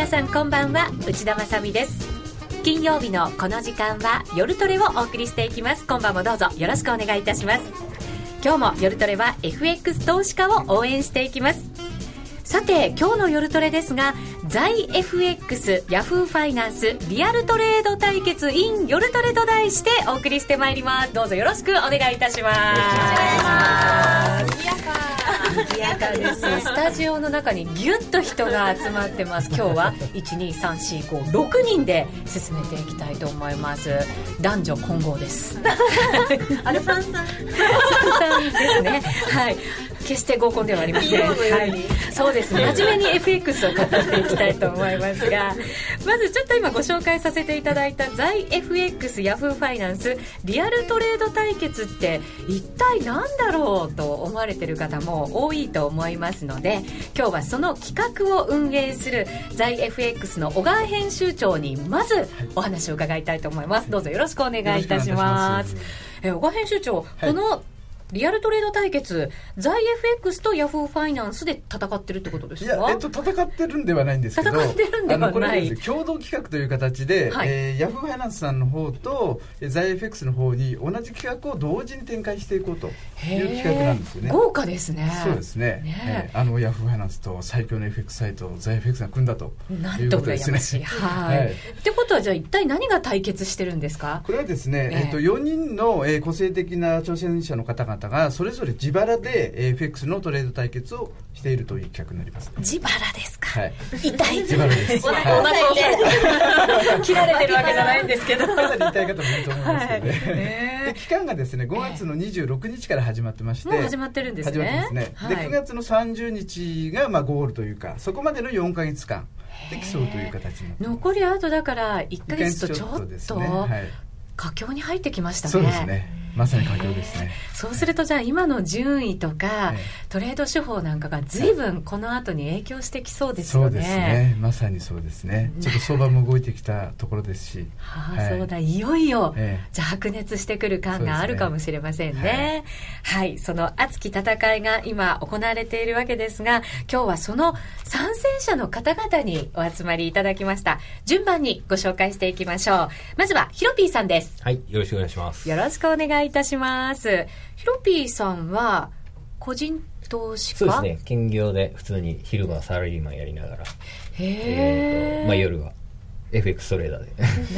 皆さんこんばんは内田まさです。金曜日のこの時間は夜トレをお送りしていきます。今晩もどうぞよろしくお願いいたします。今日も夜トレは FX 投資家を応援していきます。さて今日の夜トレですが在 FX ヤフーファイナンスリアルトレード対決 in 夜トレと題してお送りしてまいります。どうぞよろしくお願いいたします賑やかです。スタジオの中にギュッと人が集まってます。今日は12345人で進めていきたいと思います。男女混合です。アルファンさん。さんですね。はい決して合コンではありません、はい、そうですね。真面目に FX を語っていきたいと思いますが まずちょっと今ご紹介させていただいた在 FX ヤフーファイナンスリアルトレード対決って一体何だろうと思われてる方も多いと思いますので今日はその企画を運営する在 FX の小川編集長にまずお話を伺いたいと思います。どうぞよろしくお願いいたします。え小川編集長、はい、このリアルトレード対決、在 FX とヤフーファイナンスで戦ってるってことですか？いや、えっと、戦ってるんではないんですけど、戦ってるんではない。共同企画という形で、はい、えー、ヤフーファイナンスさんの方と、在 FX の方に同じ企画を同時に展開していこうという企画なんですよね。豪華ですね。そうですね。ねえー、あの、ヤフーファイナンスと最強の FX サイト、在 FX が組んだということですね。はい。はい、ってことは、じゃあ一体何が対決してるんですか？これはですね、えー、えっと、4人の、えー、個性的な挑戦者の方々が、それぞれ自腹で FX のトレード対決をしているという企画になります。自腹ですか、はい、痛い。自腹です。お腹痛い。切られてるわけじゃないんですけど。かなり痛い方もいると思いますけどね、はい、期間がですね5月の26日から始まってまして、もう始まってるんですね。始まってますね、はい、で9月の30日がまあゴールというかそこまでの4か月間で競うという形に残りあとだから1か月とちょっと、ね。はい、佳境に入ってきましたね。そうですねまさに佳境ですね、そうするとじゃあ今の順位とか、トレード手法なんかが随分この後に影響してきそうですよね、そうですね。まさにそうですね。ちょっと相場も動いてきたところですし、はあ、はい、そうだ。いよいよ、じゃあ白熱してくる感があるかもしれませんね、ね、はい、はい、その熱き戦いが今行われているわけですが今日はその参戦者の方々にお集まりいただきました。順番にご紹介していきましょう。まずはヒロピーさんです。はい。よろしくお願いします。よろしくお願いいたします。ヒロピーさんは個人投資家？そうですね。兼業で普通に昼間サラリーマンやりながら。へえー、まあ、夜は FX トレーダーで。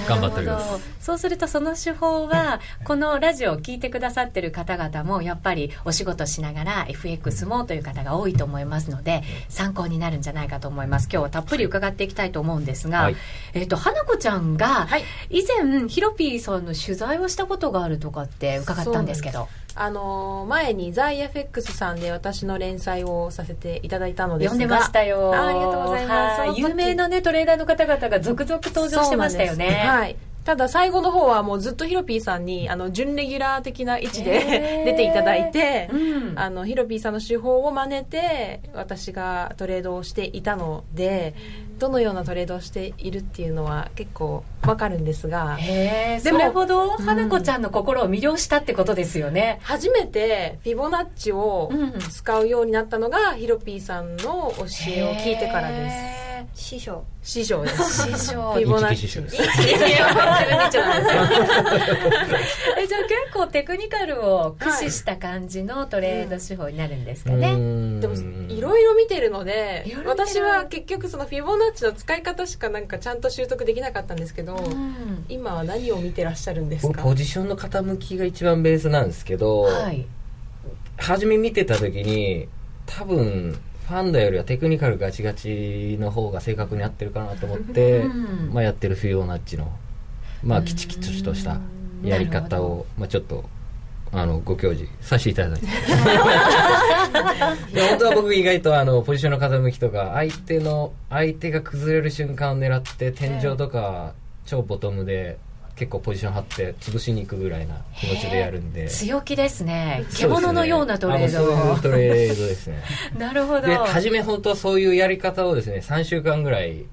頑張っております。そうするとその手法はこのラジオを聞いてくださってる方々もやっぱりお仕事しながら FX もという方が多いと思いますので参考になるんじゃないかと思います。今日はたっぷり伺っていきたいと思うんですが、はい、えっ、ー、と花子ちゃんが以前ヒロピーさんの取材をしたことがあるとかって伺ったんですけどあの前にザイ FX さんで私の連載をさせていただいたのですが読んでましたよ。あありがとうございます。有名なねトレーダーの方々が続々登場してましたよね。はい。ただ最後の方はもうずっとヒロピーさんにあの準レギュラー的な位置で出ていただいて、うん、あのヒロピーさんの手法を真似て私がトレードをしていたのでどのようなトレードをしているっていうのは結構わかるんですがそれほど花子ちゃんの心を魅了したってことですよね、うん、初めてフィボナッチを使うようになったのが、ヒロピーさんの教えを聞いてからです師匠。師匠。です。師匠フィボナッチ師匠ですえじゃあ結構テクニカルを駆使した感じのトレード手法になるんですかね、はい、でもいろいろ見てるので私は結局そのフィボナッチの使い方しかなんかちゃんと習得できなかったんですけど今は何を見てらっしゃるんですか？ポジションの傾きが一番ベースなんですけど、はい、初め見てた時に多分ファンダよりはテクニカルガチガチの方が正確に合ってるかなと思って、うん、まあ、やってるフィオナッチの、まあ、キチキチとしたやり方を、まあ、ちょっとあのご教示させていただいて。本当は僕意外とあのポジションの傾きとか相手の相手が崩れる瞬間を狙って天井とか超ボトムで結構ポジション張って潰しに行くぐらいな気持ちでやるんで。強気ですね。獣のようなトレード。そうトレードですね。なるほどで初め本当はそういうやり方をですね3週間ぐらい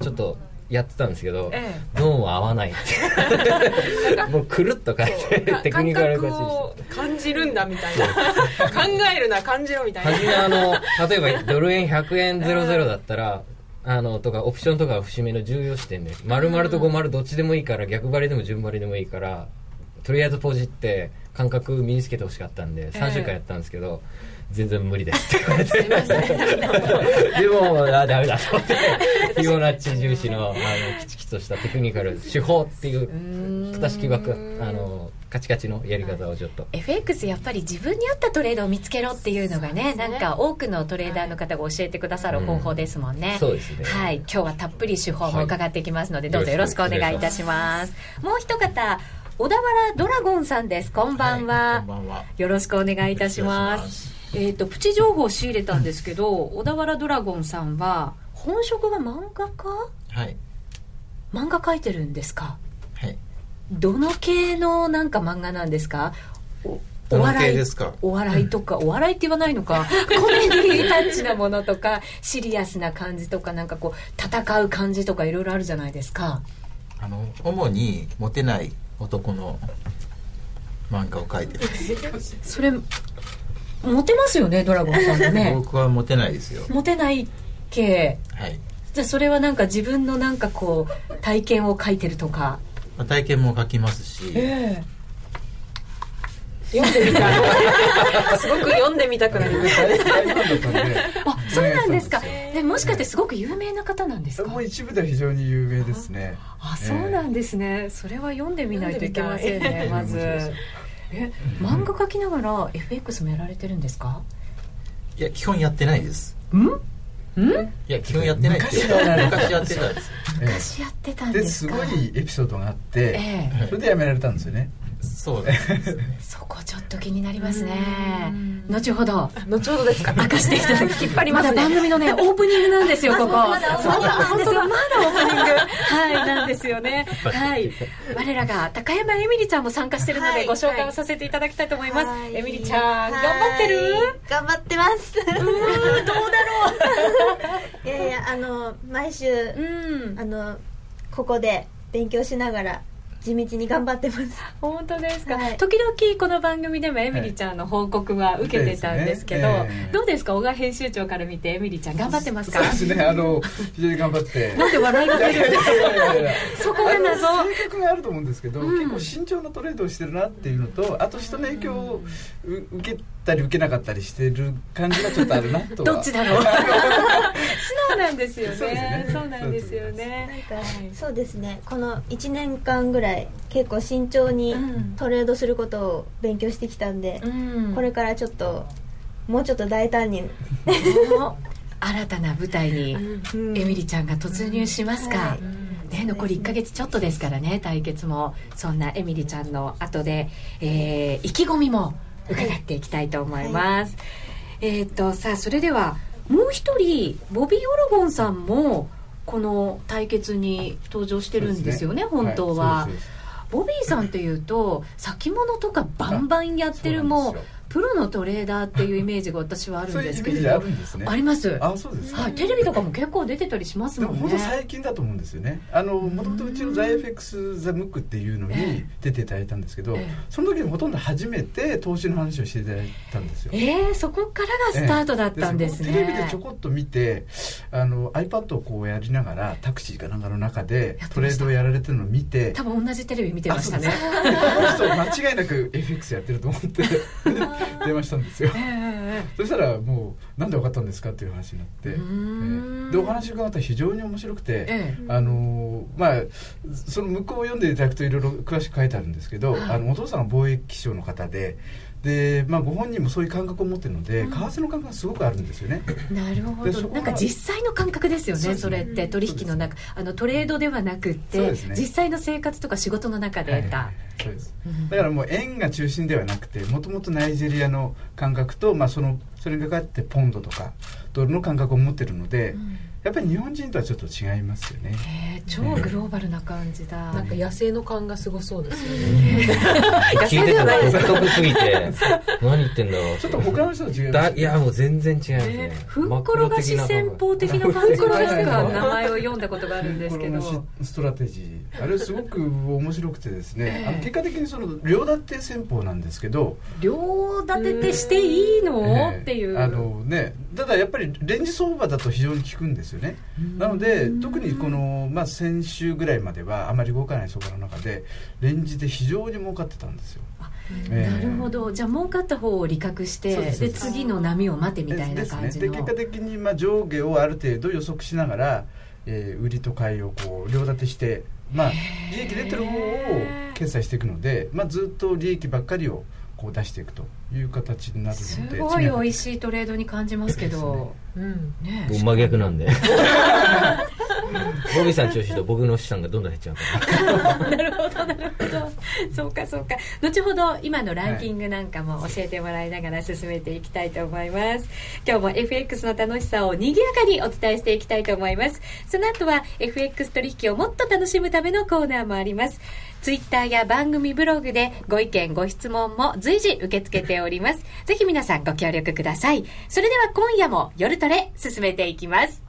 ちょっとやってたんですけど、ええ、どうも合わないって。もうくるっと変えてテクニカル勝ちして感じるんだみたいな。考えるな感じろみたいな。初めあの例えばドル円100円00だったらあのとかオプションとか節目の重要視点で丸々と50どっちでもいいから逆張りでも順張りでもいいからとりあえずポジって感覚身につけてほしかったんで3週間やったんですけど、全然無理です。って言われてでもあダメだと思ってフィボナッチ重視のあのキチキチとしたテクニカル手法っていう型式枠あのカチカチのやり方をちょっと。FX やっぱり自分に合ったトレードを見つけろっていうのがね、ね、なんか多くのトレーダーの方が教えてくださる方法ですもんね、うん、そうですね。はい。今日はたっぷり手法も伺っていきますので、はい、どうぞよろしくお願いいたします。もう一方小田原ドラゴンさんです。こんばんは、はい、こんばんは。よろしくお願いいたします。えっ、ー、とプチ情報を仕入れたんですけど小田原ドラゴンさんは本職が漫画家？はい。漫画描いてるんですか？はい。どの系のなんか漫画なんですか？お笑い？ですか？お笑いとか、お笑いって言わないのか？コメディタッチなものとかシリアスな感じとかなんかこう戦う感じとかいろいろあるじゃないですか。あの主にモテない男の漫画を描いてるそれモテますよねドラゴンさんもね。僕はモテないですよ。モテない系。はい。じゃあそれはなんか自分のなんかこう体験を書いてるとか。まあ、体験も書きますし、えー、読んでみたい。すごく読んでみたくなりましたあそうなんですか。でもしかしてすごく有名な方なんですか？もう一部では非常に有名ですね。あそうなんですね。それは読んでみないといけませんねまず。え漫画描きながら FX もやられてるんですか？いや基本やってないです。ん？ん？いや基本やってないって昔やってたんです。昔やってたんですか？すごいエピソードがあって、それでやめられたんですよねそうですそこちょっと気になりますね。後ほど。後ほどですか？明かしていただき引っ張ります、まだ番組のねオープニングなんですよここ。まだそうなんですよ。まだオープニング。はいなんですよね。はい。我らが高山エミリちゃんも参加してるのでご紹介をさせていただきたいと思います、エミリちゃん頑張ってる？頑張ってます。どうだろう？いやいやあの毎週あのここで勉強しながら地道に頑張ってます。本当ですか、はい、時々この番組でもエミリちゃんの報告は受けてたんですけど、はい。ねえー、どうですか？小川編集長から見てエミリちゃん頑張ってますか？そうですね。あの非常に頑張って。なんで笑いが出るんですか？そこが謎。性格があると思うんですけど、うん、結構慎重なトレードをしてるなっていうのとあと人の影響を受けたり受けなかったりしてる感じがちょっとあるなと どっちだろう。素直なんですよね。そうなんですよね。なんか、そうですね。この1年間ぐらいい結構慎重にトレードすることを勉強してきたんで、うん、これからちょっともうちょっと大胆に。新たな舞台にエミリちゃんが突入しますか、はい、ね、残り1か月ちょっとですからね対決も。そんなエミリちゃんの後で、えー、意気込みも伺っていきたいと思います、はい、えっ、とさあそれではもう一人ボビー・オロゴンさんもこの対決に登場してるんですよね、ね。本当は。はいボビーさんっていうと先物とかバンバンやってるもうプロのトレーダーっていうイメージが私はあるんですけれど。あります。あそうですはい、テレビとかも結構出てたりしますもんね。でも本当最近だと思うんですよね。あのもともとうちのザイエフェックス・ザ・ムックっていうのに出ていただいたんですけど、ええ、その時にほとんど初めて投資の話をしていただいたんですよ。ええー、そこからがスタートだったんですね、えテレビでちょこっと見てあの iPad をこうやりながらタクシーかなんかの中でトレードをやられてるのを見て多分同じテレビ見てましたね。間違いなく FX やってると思って 電話したんですよ、えー、そしたらもうなんで分かったんですかっていう話になって、えー、でお話伺ったら非常に面白くて、えー、あのまあその向こうを読んでいただくといろいろ詳しく書いてあるんですけど、はい、あのお父さんが貿易商の方でで、まあ、ご本人もそういう感覚を持ってるので、為替の感覚がすごくあるんですよね。なるほど。なんか実際の感覚ですよね、それって取引の中、あのトレードではなくて、ね、実際の生活とか仕事の中で得た。そうです、だからもう円が中心ではなくてもともとナイジェリアの感覚と、まあ、そのそれにかかってポンドとかドルの感覚を持ってるので、うんやっぱり日本人とはちょっと違いますよね。超グローバルな感じだ。なんか野生の感がすごそうですよね。野生ではない独特すぎて、何言ってんだろう。ちょっと他の人と違います、いや、もう全然違いますね。ふんころがし戦法的な感じのなんか名前を読んだことがあるんですけど。ストラテジー。あれすごく面白くてですね、あの結果的にその両立て戦法なんですけど。両立ててしていいの？っていう。あのね、ただやっぱりレンジ相場だと非常に効くんですですよね。なので特にこの、まあ、先週ぐらいまではあまり動かない相場の中でレンジで非常に儲かってたんですよ。えー、なるほど。じゃあ儲かった方を利確してで次の波を待てみたいな感じの。で、ね、結果的にまあ上下をある程度予測しながら、えー、売りと買いをこう両立てしてまあ利益出てる方を決済していくので、まあ、ずっと利益ばっかりをこう出していくという形になるのですごい美味しいトレードに感じますけど、うん。ね、真逆なんで。ボビーさん調子と僕の資産がどんどん減っちゃうから。なるほどなるほど。そうかそうか。後ほど今のランキングなんかも教えてもらいながら進めていきたいと思います、今日も FX の楽しさを賑やかにお伝えしていきたいと思います。その後は FX 取引をもっと楽しむためのコーナーもあります。ツイッターや番組ブログでご意見ご質問も随時受け付けております。ぜひ皆さんご協力ください。それでは今夜も夜トレ進めていきます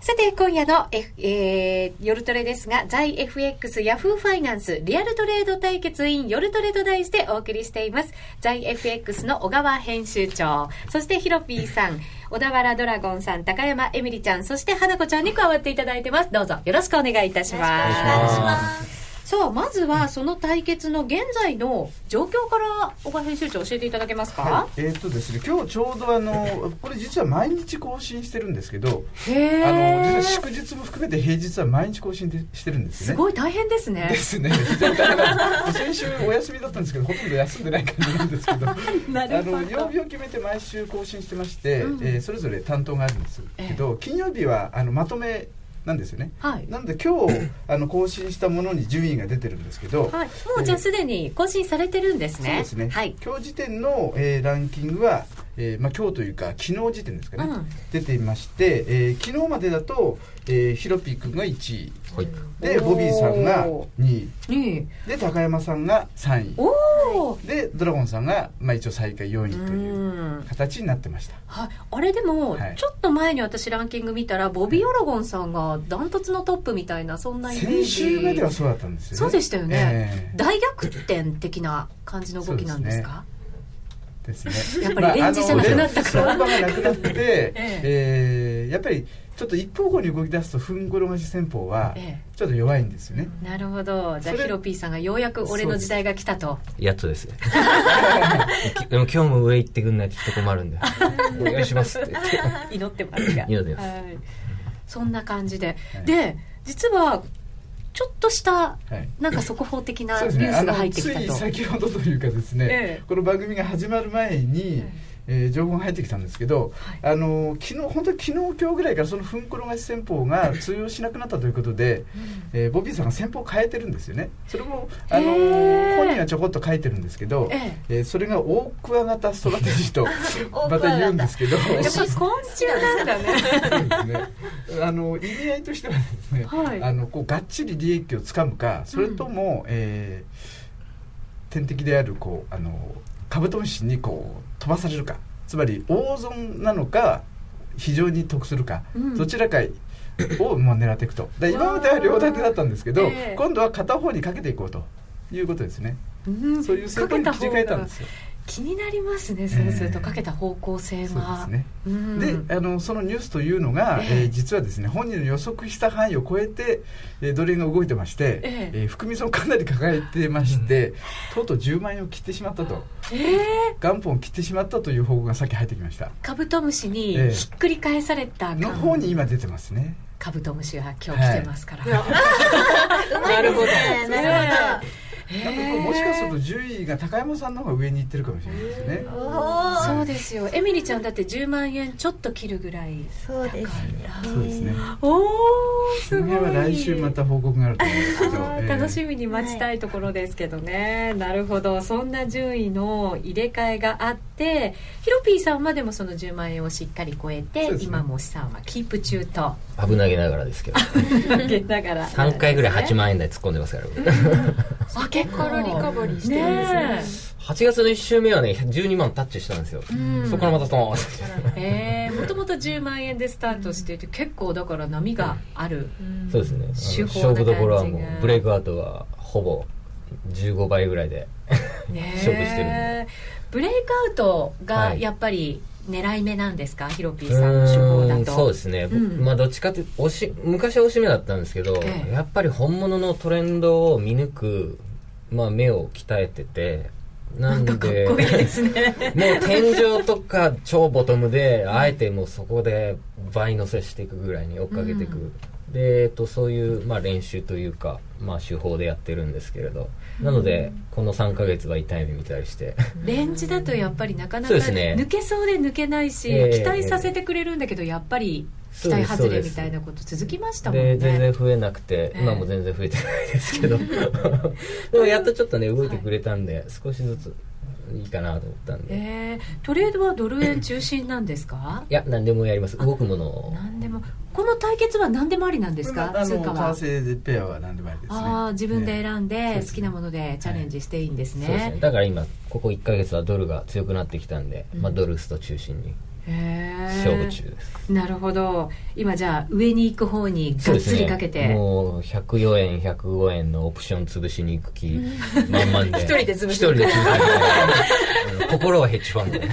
さて、今夜の、F えー、夜トレですが、在 FX ヤフーファイナンスリアルトレード対決 in 夜トレと題してお送りしています。在 FX の小川編集長、そしてヒロピーさん、小田原ドラゴンさん、高山エミリちゃん、そして花子ちゃんに加わっていただいてます。どうぞよろしくお願いいたします。さあまずはその対決の現在の状況から小川編集長教えていただけますか、はい、えー、っとですね今日ちょうどあのこれ実は毎日更新してるんですけどあの実は祝日も含めて平日は毎日更新でしてるんですね。すごい大変ですね。ですね。先週お休みだったんですけどほとんど休んでない感じなんですけど。あの曜日を決めて毎週更新してまして、うん、えー、それぞれ担当があるんですけど、金曜日はあのまとめなんですよね、はい、なので今日あの更新したものに順位が出てるんですけど、はい、もうじゃあすでに更新されてるんですね、そうですね、はい、今日時点の、えー、ランキングは、えーまあ、今日というか昨日時点ですかね、うん、出ていまして、えー、昨日までだと、えー、ヒロピー君が1位、はい、でボビーさんが2位。2位。で高山さんが3位。おでドラゴンさんが、まあ、一応最下位4位という形になってました、はい、あれでも、はい、ちょっと前に私ランキング見たらボビー・オロゴンさんがダントツのトップみたいなそんなイメージ。先週目ではそうだったんですよね。そうでしたよね、えー、大逆転的な感じの動きなんですか？ですね。やっぱりレンジじゃなくなったから。相場がなくなって、ええ。えー、やっぱりちょっと一方向に動き出すとふんごろがし戦法はちょっと弱いんですよね、なるほど。じゃあヒロピーさんがようやく俺の時代が来たと。やっとです。ね でも今日も上行ってくんないとちょっと困るんで。お願いしますって。祈ってますが。祈ってます、はい、そんな感じで、はい、で実はちょっとした、なんか速報的な ニュースが入ってきたと、ね、つい先ほどというかですね、ええ、この番組が始まる前に、ええー、情報が入ってきたんですけど、はい、あの昨日本当に昨日今日ぐらいからそのふんころがし戦法が通用しなくなったということで、うん、えー、ボビーさんが戦法を変えてるんですよね。それもあの本人はちょこっと書いてるんですけど、えー、えー、それが大桑型ストラテジーと また言うんですけど。やっぱ昆虫なんだね。ね。あの意味合いとしてはですね、はい、あのこうがっちり利益をつかむかそれとも、うん、えー、天敵であるこうあのカブトムシにこう飛ばされるか。つまり大損なのか非常に得するか、うん、どちらかをもう狙っていくと。今までは両立てだったんですけど、えー、今度は片方にかけていこうということですね、うん、そういう戦法に切り替えたんですよ気になりますねそうするとかけた方向性が、えー、で、ね。あのそのニュースというのが、えー、えー、実はですね本人の予測した範囲を超えて、えー、ドル円が動いてまして、えー、えー、含み損かなり抱えてまして、とうとう10万円を切ってしまったと、えー、元本を切ってしまったという報告がさっき入ってきました。カブトムシにひっくり返された、えー、の方に今出てますね。カブトムシが今日来てますから、はい、なるほど。なるほどもしかすると順位が高山さんの方が上に行ってるかもしれないですね。そうですよ。エミリちゃんだって10万円ちょっと切るぐらい。そうですそうですね。おおすごい。は来週また報告があると思うんですけど、楽しみに待ちたいところですけどね、はい、なるほど。そんな順位の入れ替えがあってヒロピーさんまでもその10万円をしっかり超えて、ね、今も資産はキープ中と。危なげながらですけど。危げながら、3回ぐらい8万円台突っ込んでますから あ結構リカバリーしてるんですね。8月の1週目はね12万タッチしたんですよ、そこからまたトーンええもともと10万円でスタートしていて結構だから波がある、そうですね。勝負どころはもうブレイクアウトはほぼ15倍ぐらいで勝負してるんで。ブレイクアウトがやっぱり狙い目なんですか？ヒロピーさんの手法だと。そうですね、うん、まあどっちかっておし昔はおしめだったんですけど、ええ、やっぱり本物のトレンドを見抜く、まあ、目を鍛えててなんで もう天井とか超ボトムであえてもうそこで倍乗せしていくぐらいに追っかけていく、うん。で、えっと、そういう、まあ、練習というか、まあ、手法でやってるんですけれどなので、この3か月は痛い目見たりして。レンジだとやっぱりなかなか、ね、抜けそうで抜けないし、えー、期待させてくれるんだけどやっぱり期待外れみたいなこと続きましたもんね。全然増えなくて、えー、今も全然増えてないですけど。でもやっとちょっとね動いてくれたんで、はい、少しずついいかなと思ったんで、えー、トレードはドル円中心なんですか？いや何でもやります。動くものを。何でも。この対決は何でもありなんですか？通貨は。為替ペアは何でもありですね。ああ自分で選んで好きなものでチャレンジしていいんですね。はい、すね。だから今ここ1か月はドルが強くなってきたんで、うん、まあ、ドルスト中心に勝負中です。なるほど。今じゃあ上に行く方にがっつりかけて、ね、もう104円105円のオプション潰しに行く気満々で。一人で潰し一人で潰し心はヘッジファンド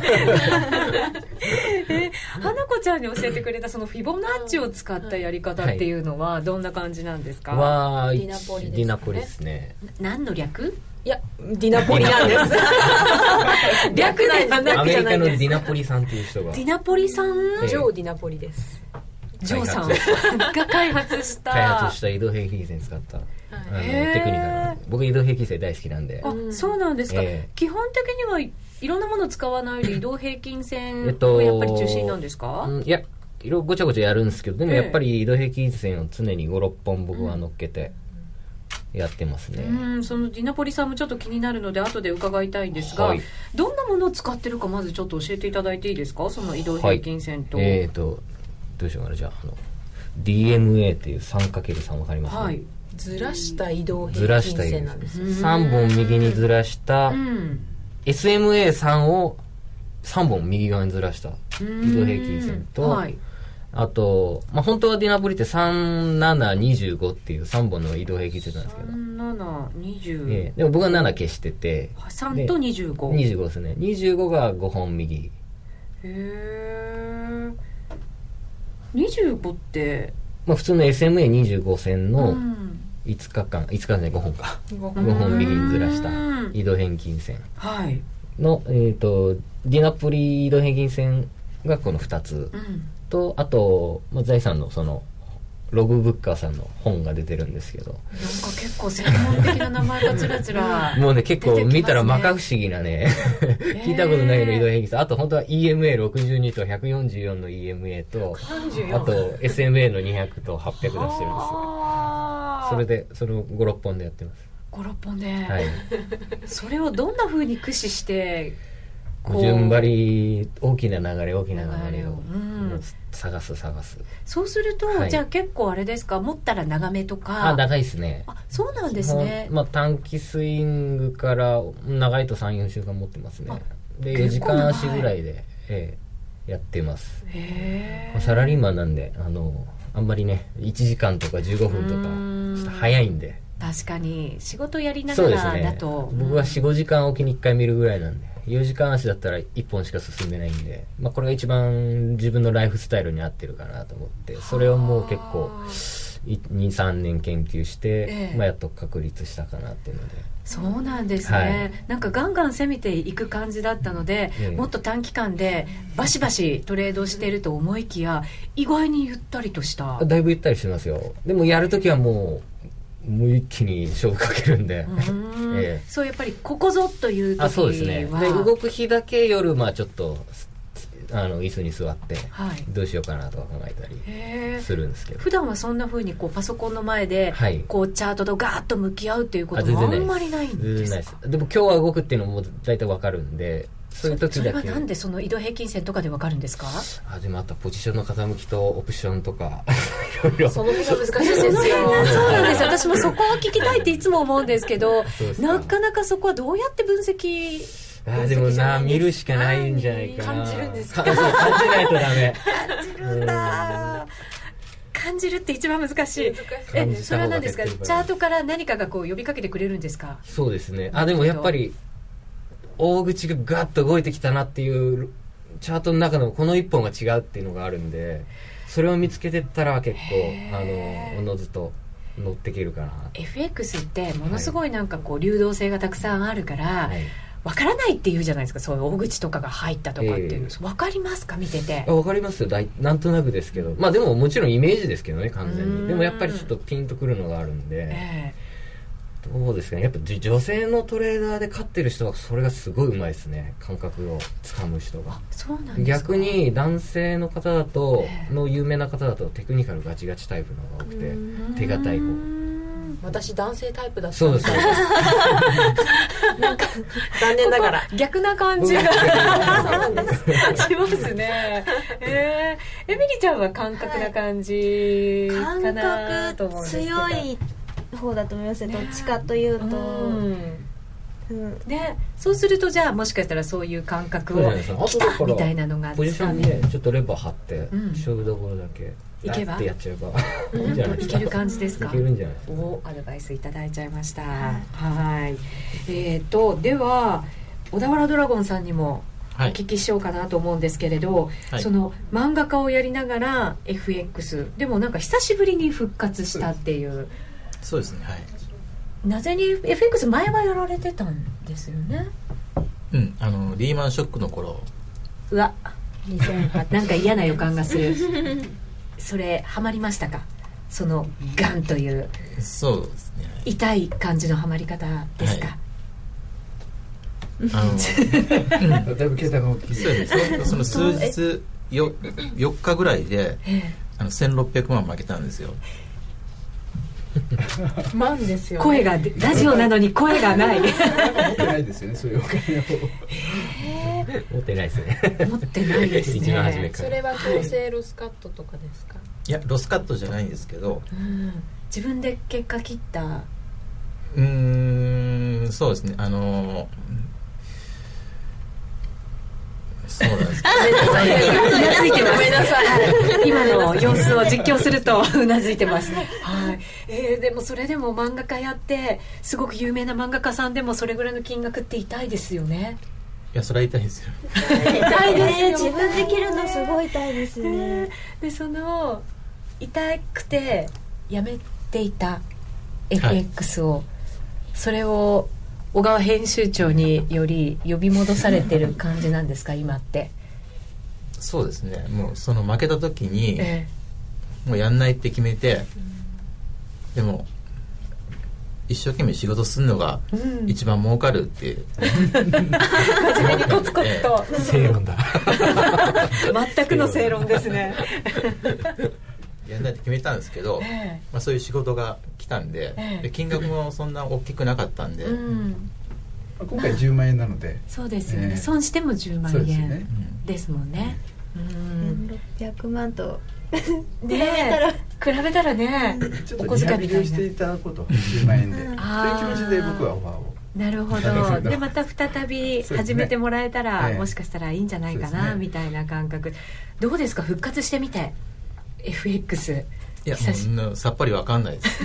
え花子ちゃんに教えてくれたそのフィボナッチを使ったやり方っていうのはどんな感じなんですか、はディナポリですね。ディナポリですね。何の略？いやディナポリなんです。略なくアメリカのディナポリさんっていう人が。ディナポリさん？ジョー・ディナポリです。ジョーさんが開発した。開発した移動平均線使ったあのテクニカル。な僕移動平均線大好きなんで。あそうなんですか、基本的にはいろんなもの使わないで移動平均線をやっぱり中心なんですか、いやいろごちゃごちゃやるんですけどでもやっぱり移動平均線を常に56本僕は乗っけて、やってますね。うんそのディナポリさんもちょっと気になるので後で伺いたいんですが、はい、どんなものを使ってるかまずちょっと教えていただいていいですか？その移動平均線と、はい、えっ、ー、とどうしようかなじゃああの DMA っていう 3×3 分かります、ね、はい。ずらした移動平均線なんです。3本右にずらした、SMA3 を3本右側にずらした移動平均線と、はいあと、まあ、本当はディナポリって3725っていう3本の移動平均線なんですけど。3720、えー、でも僕は7消してて。3と 25?25 25ですね。25が5本右。へえ。25って、まあ、普通の SMA25 線の5日間、5日間で5本か。5本右にずらした移動平均線。はい。の、えっ、ー、と、ディナポリ移動平均線がこの2つ。うんとあと、まあ、財産のそのログブッカーさんの本が出てるんですけど。なんか結構専門的な名前がつらつら もうね結構見たら摩訶不思議なね。聞いたことないような移動平均あと本当は EMA62 と144の EMA とあと SMA の200と800出してるんですよ。それでそれを56本でやってます。56本で、はい、それをどんなふうに駆使して順張り大きな流れ大きな流れを、うん、探す探す。そうすると、はい、じゃあ結構あれですか持ったら長めとか。あ長いですね。あそうなんですね。まあ短期スイングから長いと34週間持ってますね。で4時間足ぐらいで、ええ、やってます。へサラリーマンなんであのあんまりね1時間とか15分とかちょっと早いんで。確かに仕事やりながらだと、ね、僕は45時間おきに1回見るぐらいなんで4時間足だったら1本しか進んでないんで、まあ、これが一番自分のライフスタイルに合ってるかなと思ってそれをもう結構23年研究して、ええ、まあ、やっと確立したかなっていうので。そうなんですね、はい、なんかガンガン攻めていく感じだったので、え、もっと短期間でバシバシトレードしてると思いきや意外にゆったりとした。だいぶゆったりしてますよ。でもやるときはもうもう一気に勝負かけるんで、ええ、そうやっぱりここぞという時は。あそうですね。で動く日だけ夜まあちょっとあの椅子に座って、どうしようかなとか考えたりするんですけど。普段はそんなふうにこうパソコンの前で、はい、こうチャートとガーッと向き合うっていうことはあんまりないんですか？でも今日は動くっていうのも大体わかるんでそういう時だけ。それはなんでその移動平均線とかでわかるんですか？あでもあとポジションの傾きとオプションとか。いろいろその辺が難しいですよ そうなんです私もそこを聞きたいっていつも思うんですけどなかなかそこはどうやって分析あでもな見るしかないんじゃないかな。感じるんですか？感じないとダメ。感じるんだ。感じるって一番難しい。えそれは何ですか？チャートから何かがこう呼びかけてくれるんですか？そうですね。あでもやっぱり大口がガッと動いてきたなっていうチャートの中でもこの1本が違うっていうのがあるんでそれを見つけてったら結構あのおのずと乗っていけるかな。FX ってものすごいなんかこう流動性がたくさんあるから、はい、分からないって言うじゃないですか。そういう大口とかが入ったとかっていう、えー、分かりますか？見てて。分かりますよ。だいなんとなくですけど。まあでももちろんイメージですけどね完全に。でもやっぱりちょっとピンとくるのがあるんで、えーどうですかね。やっぱ女性のトレーダーで勝ってる人はそれがすごいうまいですね。感覚をつかむ人が。そうなん逆に男性の方だと、の有名な方だとテクニカルガチガチタイプのが多くて手堅い方。私男性タイプだった。そうです なんか残念ながら。逆な感じが。しますね。えー、エミリちゃんは感覚な感じかなと思うんですけど、強い方だと思いますねどっちかというと、うん。でそうするとじゃあもしかしたらそういう感覚をきたみたいなのがポジションでちょっとレバー張って、勝負どころだけいけば？ってやっちゃえば。いける感じですか？いけるんじゃないですか。おアドバイスいただいちゃいました。はい。えっ、とでは小田原ドラゴンさんにもお聞きしようかなと思うんですけれど、はい、その漫画家をやりながら FX でもなんか久しぶりに復活したっていうそうですねはい。なぜに FX 前はやられてたんですよね？うんあのリーマンショックの頃。うわなんか嫌な予感がする。それハマりましたか？そのガンという。そうですね。痛い感じのハマり方ですか、はい。あの だいぶ携帯が大きい。そうですその数日よ4日ぐらいで、あの1600万負けたんですよ 万ですよ、ね、声がラジオなのに声がない。持ってないですよねそういうお金を持ってないですね。持ってないですね。初めそれは強制ロスカットとかですか、いやロスカットじゃないんですけど、うん、自分で結果切った。うんそうですね。あのそうなんです。うなずいてます。ごめんなさい。今の様子を実況するとうなずいてます。はい。えー、でもそれでも漫画家やってすごく有名な漫画家さんでもそれぐらいの金額って痛いですよね。いやそれは痛いですよ。痛いですね。自分で切るのすごい痛いですね。でその痛くてやめていた FX を、はい、それを小川編集長により呼び戻されてる感じなんですか今って。そうですね。もうその負けた時に、ええ、もうやんないって決めて、うん、でも一生懸命仕事するのが一番儲かるって、う。ん、真面目にコツコツと、正論だ。全くの正論ですね。やんないって決めたんですけど、え。まあ、そういう仕事が来たんでえ、で金額もそんな大きくなかったんで、うん、今回10万円なので。そうですよね、損しても10万円ですもんね、うん、600万と。ね比べたら。ねちょっとリハビリをしていただこうと10万円で、うん、という気持ちで僕はオファーを。なるほど。でまた再び始めてもらえたら、ね、もしかしたらいいんじゃないかな、ね、みたいな感覚。どうですか？復活してみて。FX いやさっぱりわかんないです。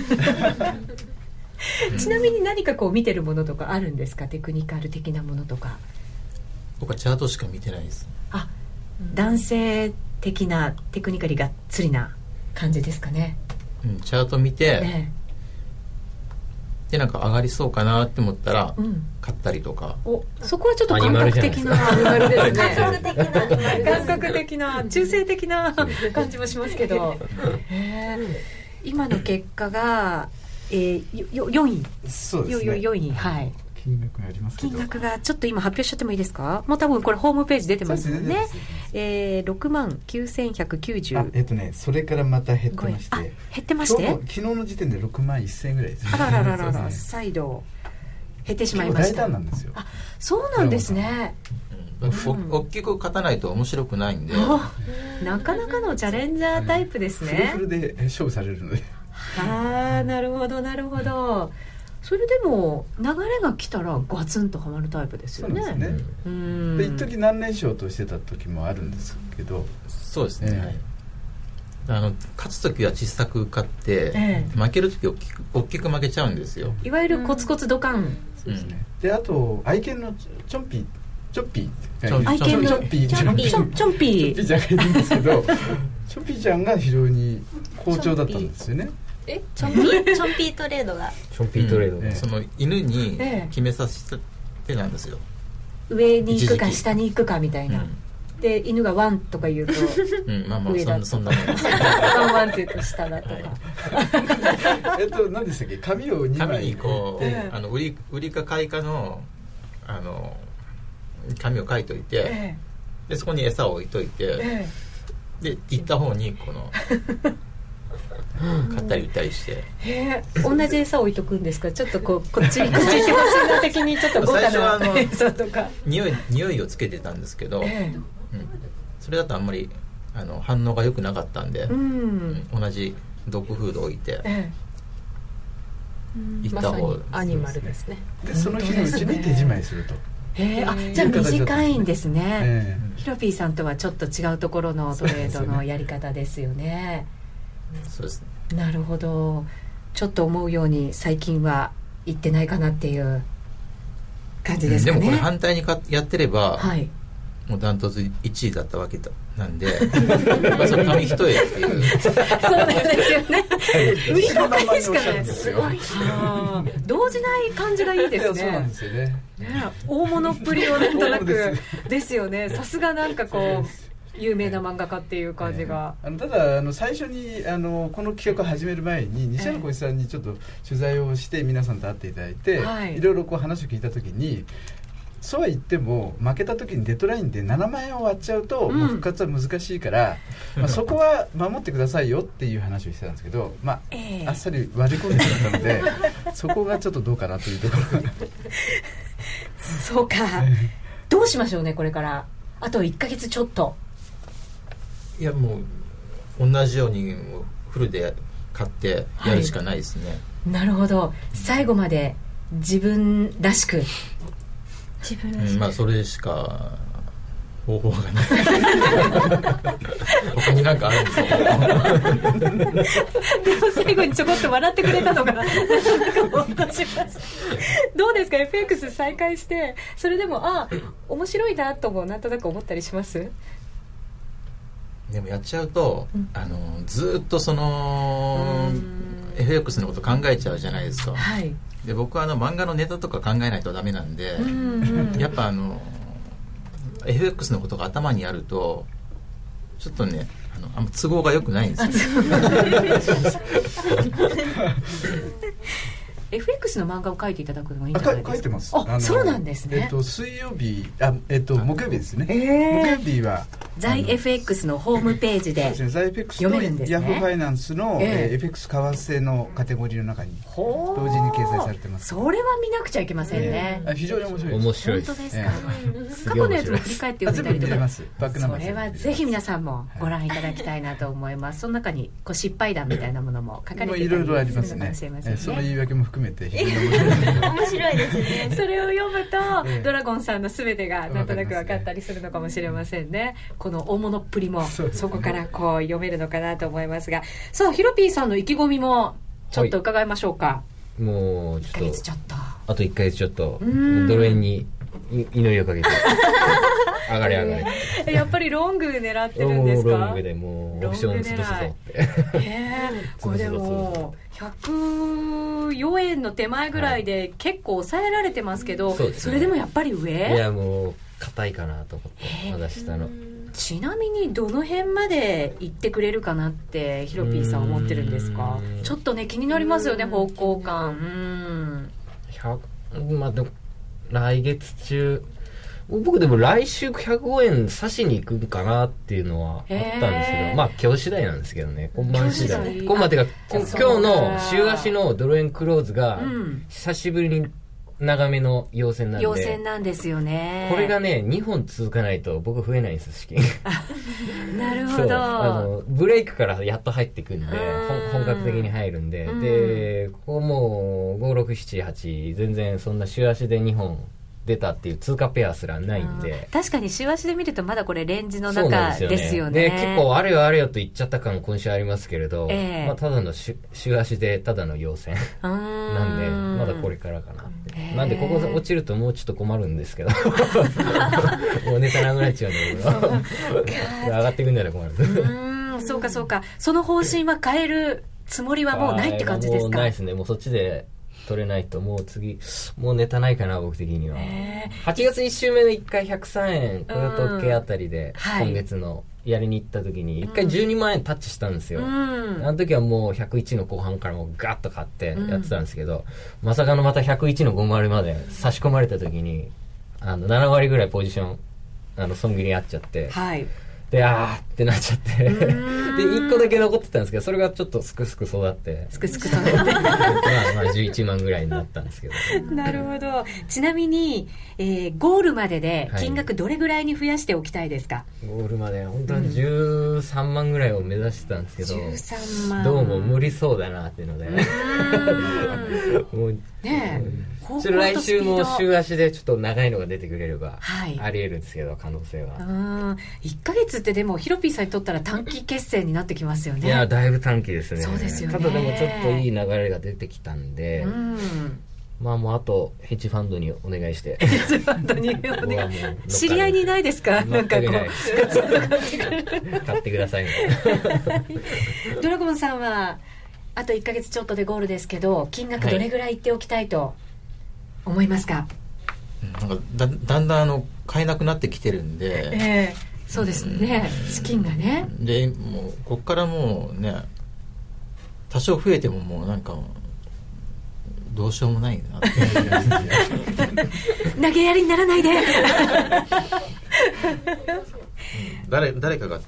ちなみに何かこう見てるものとかあるんですか？テクニカル的なものとか。僕はチャートしか見てないです。あ男性的なテクニカルがっつりな感じですかね、うん、チャート見て、ね、でなんか上がりそうかなって思ったら、うん、買ったりとか。おそこはちょっと 感覚的なアニマルですね。感覚的な中性的な感じもしますけど。今の結果が、えー、よ4位。そうですね。4位。はい金額があります金額がちょっと今発表しちゃってもいいですか？もう多分これホームページ出てますもんねねえー、6万9190えっとねそれからまた減ってまして。減ってまして？昨日の時点で6万1000円ぐらいです、あららららら、再度減ってしまいました。大胆なんですよ。あそうなんですね。うん、大きく勝たないと面白くないんで。なかなかのチャレンジャータイプですね。フルフルで勝負されるので。ああなるほどなるほどそれでも流れが来たらガツンとはまるタイプですよね。そうですね。うん。で一時何連勝としてた時もあるんですけど。そうですね。はい。あの勝つ時は小さく勝って、ええ、負ける時大きく大きく負けちゃうんですよ。いわゆるコツコツドカン、そうですね。であと愛犬のチョンピー。チョッピー。愛犬のチョッピーチョンピー。チョンチョッピーちゃんがいるんですけどチョッピーちゃんが非常に好調だったんですよねえチョンピー チョンピートレードが。チョンピートレード、ええその犬に決めさせてなんですよ、上に行くか下に行くかみたいな、で犬がワンとか言うとうん、うん、まあまあ上だそんなそんなもんです。ワンワンって言うと下だとか、えっと何でしたっけ？紙を2紙枚にこう、ええあの売り売りか買いかのあの紙を書いといて、え。でそこに餌を置いといて、ええ。で行った方にこの 買ったり売ったりし。てえへえ同じ餌置いとくんですか？ちょっとこうこっちこっち行ってほしいな的にちょっと豪華最初はあのな餌とか。匂い匂いをつけてたんですけど、えうん、それだとあんまりあの反応が良くなかったんで、えうん同じドッグフードを置いてえまさ行った方にアニマルですね。でその日のうちに手仕舞いすると、えへえ。あじゃあ短いんですね、え。ヒロピーさんとはちょっと違うところのトレードのやり方ですよねそうですね。なるほど。ちょっと思うように最近は行ってないかなっていう感じですかね、でもこれ反対にかやってれば、はい。もうダントツ1位だったわけだなんで まあその紙一重っていう。そうなんですよね。売りそのまんまに方しかね。おっしゃるんですよ。あー動じない感じがいいえですいやそうなんねですよね。ね大物っぷりをなんとなく。ですよね。さすがなんかこう有名な漫画家っていう感じが、あのただあの最初にあのこの企画を始める前に西山浩一さんにちょっと取材をして皆さんと会っていただいて、はい。い、ろいろこう話を聞いた時にそうは言っても負けた時にデッドラインで7万円を割っちゃうと、うん。もう復活は難しいから、まあ、そこは守ってくださいよっていう話をしてたんですけど、まあええ。あっさり割り込んでしまったので そこがちょっとどうかなというところ。がそうか。どうしましょうねこれから。あと1か月ちょっといやもう同じようにフルで買ってやるしかないですね、なるほど。最後まで自分らしく。自分らしうんまあそれしか方法がない。他になんかあるんですか でも最後にちょこっと笑ってくれたのがな。んかほっとしましたどうですか？FX 再開してそれでもあ面白いなともなんとなく思ったりします？でもやっちゃうと、あのずーっとその FX のこと考えちゃうじゃないですか。はい。で僕はあの漫画のネタとか考えないとダメなんで、うん。うんやっぱあの FX のことが頭にあるとちょっとねあのあんま都合が良くないんですよ FX の漫画を描いていただくのがいいんあじゃないですか？か書いてます。あそうなんですね。えっと水曜日あえっと木曜日ですね、えー。木曜日は在 FX のホームページで読とめるんですね。ヤフーファイナンスの、ええ。えー FX 為替のカテゴリーの中に同時に掲載されてます。それは見なくちゃいけませんね、あ非常に面白いです。面白いです。本当ですか、過去のやつも振り返ってあ読めたりとか。全部見れます。バックナンバーそれはぜひ皆さんもご覧いただきたいなと思います。その中にこう失敗談みたいなものも書かれていたりもういろいろありますするのかねもしれませんえーそのね言い訳も含めて。非常に面白いですね。それを読むと、ええ。ドラゴンさんの全てがなんとなく分かったりするのかもしれませんね。この大物っぷりもそこからこう読めるのかなと思いますが。さあヒロピーさんの意気込みもちょっと伺いましょうか、もう1ヶちょっと。月ちょっと。あと1ヶ月ちょっと。ん。ドル円にい祈りをかけて。上がれ上がれ。えやっぱりロング狙ってるんですか？ロングでもうオプション潰すぞって。へえこれでも104円の手前ぐらいで結構抑えられてますけど、そうですね。それでもやっぱり上？いやもう硬いかなと思ってまだ下の。ちなみにどの辺まで行ってくれるかなってヒロピーさん思ってるんですか？ちょっとね気になりますよね方向感。うん。100まあでも来月中僕でも来週105円刺しに行くかなっていうのはあったんですけどまあ今日次第なんですけどね。今晩次第第。今晩っていうかあ今日のか週足のドル円クローズがうん。久しぶりに長めの陽線なんで。陽線なんですよね。これがね2本続かないと僕増えないんです資金。なるほど。あのブレイクからやっと入ってくんでうん。本本格的に入るんで。うん。でここもう5678全然そんな週足で2本出たっていう通貨ペアすらないんで。確かに週足で見るとまだこれレンジの中ですよね。で、ね、結構あれよあれよと言っちゃった感今週ありますけれど、えー、まあ、ただの週足でただの陽線なんで、まだこれからかなって。えー、なんでここ落ちるともうちょっと困るんですけど、もうネタなくなっちゃうんだけど、上がってくんなら困る。うん、そうかそうか。その方針は変えるつもりはもうないって感じですか？もうないですね。もうそっちで取れないともう次もうネタないかな僕的には。8月1週目の1回103円雇用統計あたりで、今月のやりに行った時に1回12万円タッチしたんですよ、うん、あの時はもう101の後半からもうガッと買ってやってたんですけど、うん、まさかのまた101の50まで差し込まれた時にあの7割ぐらいポジションあの損切りにあっちゃって、はいで、あーってなっちゃって。で、1個だけ残ってたんですけど、それがちょっとすくすく育って。すくすく育って。まあまあ11万ぐらいになったんですけど。なるほど。ちなみに、えー、ゴールまでで金額どれぐらいに増やしておきたいですか、はい、ゴールまで、本当は13万ぐらいを目指してたんですけど、13万。どうも無理そうだなっていうので。もうねえ。ちょ来週も週足でちょっと長いのが出てくれれば、はい、ありえるんですけど可能性は。うん。1か月ってでもヒロピーさんにとったら短期決戦になってきますよね。いやだいぶ短期ですね。そうですよね。ただでもちょっといい流れが出てきたんで。うん。まあもうあとヘッジファンドにお願いして。ヘッジファンドに。お願い知り合いにいないですか？なんかこう。買ってください。ドラゴンさんはあと1か月ちょっとでゴールですけど金額どれぐらいいっておきたいと、はい思いますか？なんかだだんだんあの買えなくなってきてるんで、えー、そうですね、うん、資金がね。でもうここからもうね多少増えてももうなんかどうしようもないな 投げやりにならないで。誰誰かがね、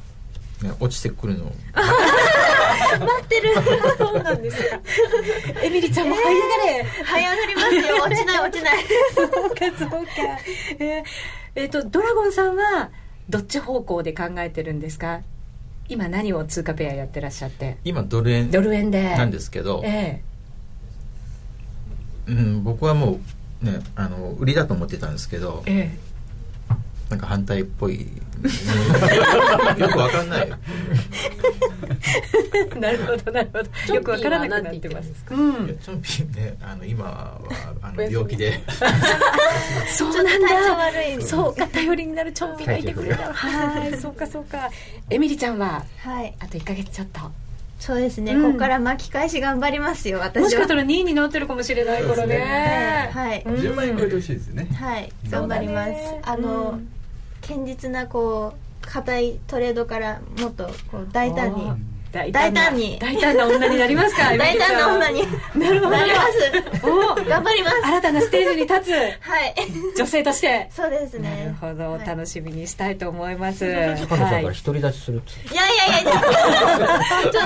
落ちてくるの。待ってる。そうなんですか。エミリちゃんも這い上がれ、這い上がりますよ。落ちない落ちない。そうかそうか。えー、えー、とドラゴンさんはどっち方向で考えてるんですか？今何を通貨ペアやってらっしゃって？今ドル円ドル円で。なんですけど、えー、うん、僕はもうねあの売りだと思ってたんですけど、えーなんか反対っぽい。よくわかんない。なるほどなるほど。よくわからなくなってます。うん、チョンピンねあの今はあの病気で。そうなんだ。そうか頼りになるチョンピンがいてくれた。はい。そうかそうか。エミリちゃんは、はい、あと1か月ちょっと。そうですね、うん、ここから巻き返し頑張りますよ私は。もしかしたら2位になってるかもしれないからねねはい、10万円超えてほしいですね。はい。頑張ります。あの、うん堅実なこう硬いトレードからもっとこう大胆に大胆に。大胆な女になりますか？大胆な女に。なるほど。なります。お頑張ります。新たなステージに立つ。はい。女性として。そうですね。なるほど、はい、楽しみにしたいと思います。はい、から独り立ちするいやいやいや。ちょっ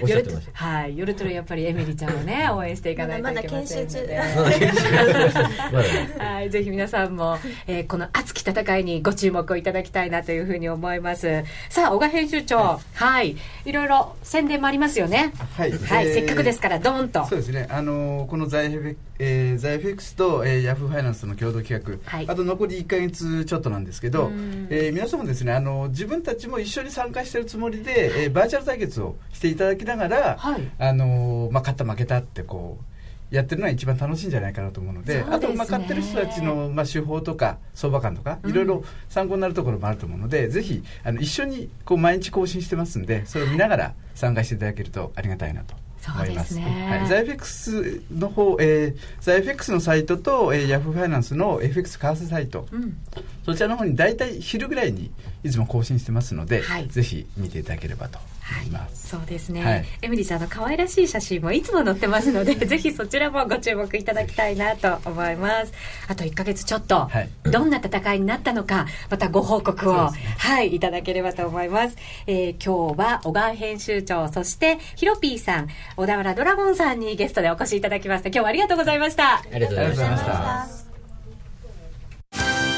と。夜はい。夜とやっぱりエミリちゃんをね応援していかないといけませんので。まだ研修中はい。ぜひ皆さんも、えー、この熱き戦いにご注目をいただきたいなというふうに思います。さあ小川編集長。はい、い、ろいろ宣伝もありますよね。はい、はい、えー、せっかくですからドンと。そうですね。あのー、このザイフェえー、ザイフェクスと、えー、ヤフーファイナンスの共同企画、はい、あと残り1か月ちょっとなんですけど、えー、皆さんもですねあの自分たちも一緒に参加しているつもりで、えー、バーチャル対決をしていただきながら、はい、あのー、まあ、勝った負けたってこうやってるのは一番楽しいんじゃないかなと思うので、ね、あと、まあ、買ってる人たちの、まあ、手法とか相場感とか、いろいろ参考になるところもあると思うので、うん、ぜひあの一緒にこう毎日更新してますんでそれを見ながら参加していただけるとありがたいなと。思います。すね、はい、ザイフェックスの方、えー、ザイフェックスのサイトと、えー、ヤフーファイナンスの FX 為替サイト、うん、そちらの方に大体昼ぐらいにいつも更新してますので、はい、ぜひ見ていただければとはい、そうですね、はい、エミリーさんの可愛らしい写真もいつも載ってますので ぜひそちらもご注目いただきたいなと思います。あと1か月ちょっと、はい、どんな戦いになったのかまたご報告を、ね、はいいただければと思います、えー、今日は小川編集長そしてヒロピーさん小田原ドラゴンさんにゲストでお越しいただきました。今日はありがとうございました。ありがとうございました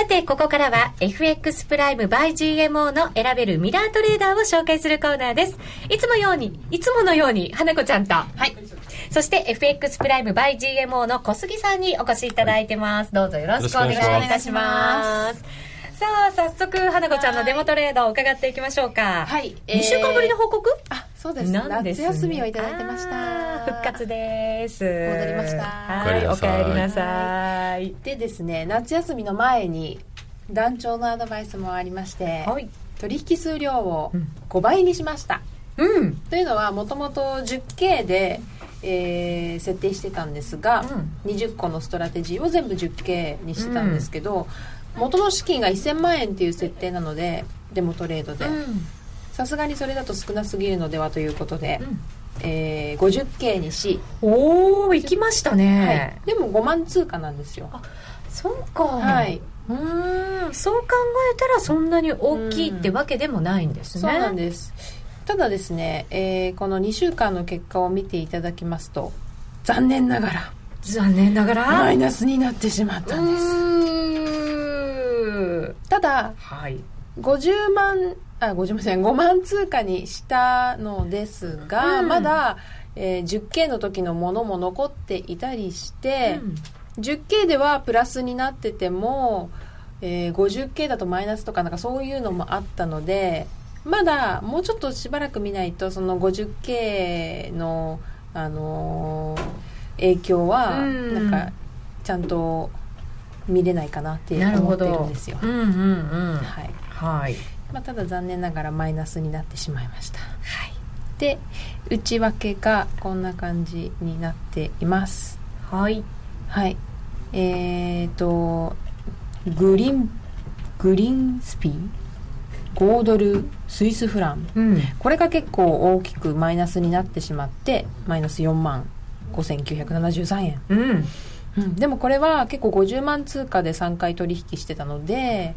さて、ここからは FX プライム by GMO の選べるミラートレーダーを紹介するコーナーです。いつもように、いつものように、花子ちゃんと。はい。そして FX プライム by GMO の小杉さんにお越しいただいてます。どうぞよろしくお願いいたします。さあ、早速、花子ちゃんのデモトレードを伺っていきましょうか。はい。2週間ぶりの報告、あ、そうです。夏休みをいただいてました。復活です。戻りました。はい、お帰りなさい。でですね、夏休みの前に団長のアドバイスもありまして、はい、取引数量を5倍にしました。うん。というのは、もともと 10K で、えー、設定してたんですが、うん、20個のストラテジーを全部 10K にしてたんですけど、うん、元の資金が1000万円っていう設定なのでデモトレードで。うん。さすがにそれだと少なすぎるのではということで、うん、えー、50K にし。おお行きましたね、はい、でも5万通貨なんですよ。あそうか。はい。うん。そう考えたらそんなに大きいってわけでもないんですね、そうなんです。ただですね、えー、この2週間の結果を見ていただきますと残念ながら残念ながら？マイナスになってしまったんですただ、はい、50万あ50万円5万通貨にしたのですが、うん、まだ、えー、10K の時のものも残っていたりして、うん、10K ではプラスになってても、えー、50K だとマイナスとかなんかそういうのもあったのでまだもうちょっとしばらく見ないとその 50K の、あのー、影響はなんかちゃんと見れないかなって思ってるんですよ。うんうんうん、はい、はい。まあ、ただ残念ながらマイナスになってしまいました、はい、で内訳がこんな感じになっています。はい。はい。えーとグリングリーンスピー5ドルスイスフラン、うん、これが結構大きくマイナスになってしまってマイナス4万5973円、うんうん、でもこれは結構50万通貨で3回取引してたので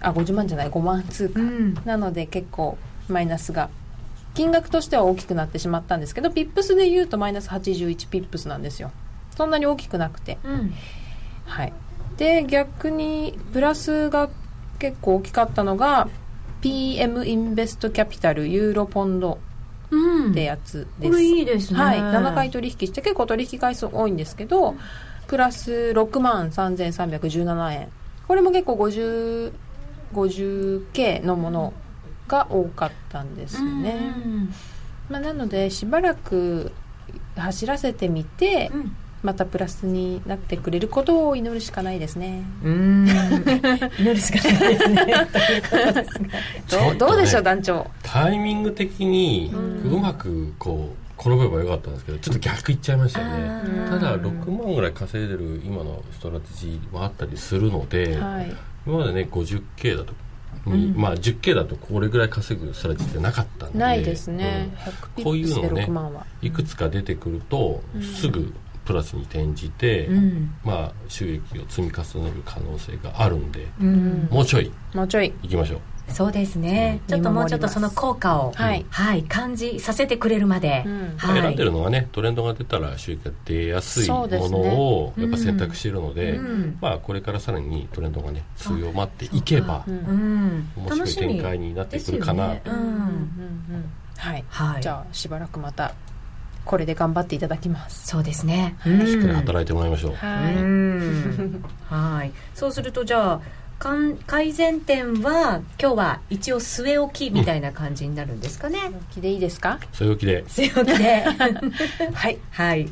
あ50万じゃない5万通貨、うん、なので結構マイナスが。金額としては大きくなってしまったんですけど pips でいうとマイナス81ピップスなんですよ。そんなに大きくなくて、うん、はい。で逆にプラスが結構大きかったのが PM インベストキャピタルユーロポンドってやつです、うん、これいいですね、はい、7回取引して結構取引回数多いんですけどプラス6万3317円これも結構50 50K のものが多かったんですね、まあ、なのでしばらく走らせてみて、うんまたプラスになってくれることを祈るしかないですね。うん 祈るしかないですね。どう、どうでしょう団長。タイミング的にうまくこう転べばよかったんですけどちょっと逆いっちゃいましたね。ただ6万ぐらい稼いでる今のストラテジーもあったりするので、はい、今までね 50K だとうん、まあ 10K だとこれぐらい稼ぐストラテジーってなかったんでないですね、うん、こういうのねいくつか出てくると、すぐプラスに転じて、うん、まあ収益を積み重ねる可能性があるんで、うん、もうちょい。もうちょい。いきましょうそうですね、うん、ちょっともうちょっとその効果を、はい、はい、感じさせてくれるまで、うん。はい、選んでるのはねトレンドが出たら収益が出やすいものをやっぱ選択しているので、うん、まあ、これからさらにトレンドがね強まっていけば、うん、面白い展開になってくるかな。と、はい、はい、じゃあしばらくまたこれで頑張っていただきます。そうですね、しっかり働いてもらいましょう。はいはい。そうするとじゃあ改善点は今日は一応据え置きみたいな感じになるんですかね、据え置きでいいですか？据え置きで。据え置きで。はい。はい。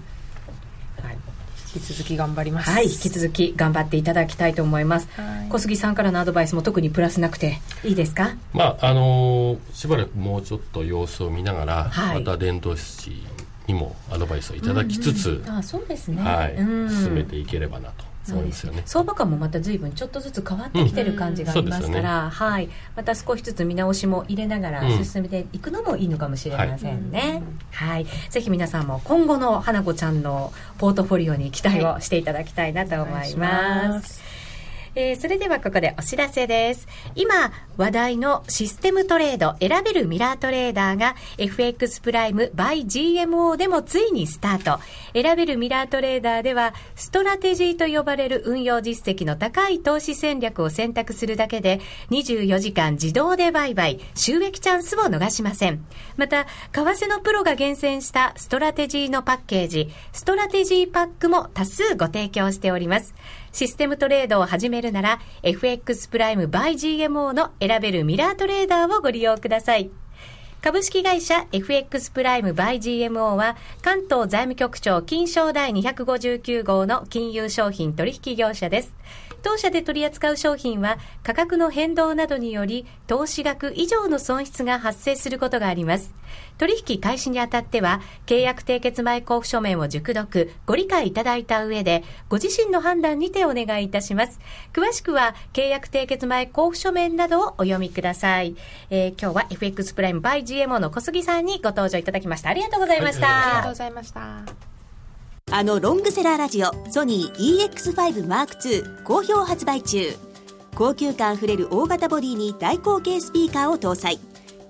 引き続き頑張ります。はい。引き続き頑張っていただきたいと思います。小杉さんからのアドバイスも特にプラスなくていいですか？まああのー、しばらくもうちょっと様子を見ながら、はい、また伝道師にもアドバイスをいただきつつ、うんうん、あそうですね、はい、進めていければなとそうですよね。相場感もまた随分ちょっとずつ変わってきてる感じがありますから、うんね、はい、また少しずつ見直しも入れながら進めていくのもいいのかもしれませんね、はい、はい、ぜひ皆さんも今後の花子ちゃんのポートフォリオに期待をしていただきたいなと思います、はいえー、それではここでお知らせです。今、話題のシステムトレード、選べるミラートレーダーが FX プライム by GMO でもついにスタート。選べるミラートレーダーでは、ストラテジーと呼ばれる運用実績の高い投資戦略を選択するだけで、24時間自動で売買、収益チャンスを逃しません。また、為替のプロが厳選したストラテジーのパッケージ、ストラテジーパックも多数ご提供しております。システムトレードを始めるなら FX プライム by GMO の選べるミラートレーダーをご利用ください。株式会社 FX プライムバイ GMO は関東財務局長金賞第259号の金融商品取引業者です。当社で取り扱う商品は価格の変動などにより投資額以上の損失が発生することがあります。取引開始にあたっては契約締結前交付書面を熟読、ご理解いただいた上でご自身の判断にてお願いいたします。詳しくは契約締結前交付書面などをお読みください。えー、今日は FX プライム by GMO の小杉さんにご登場いただきました。ありがとうございました。ありがとうございました。あのロングセラーラジオソニー EX5M2 好評発売中。高級感あふれる大型ボディに大口径スピーカーを搭載。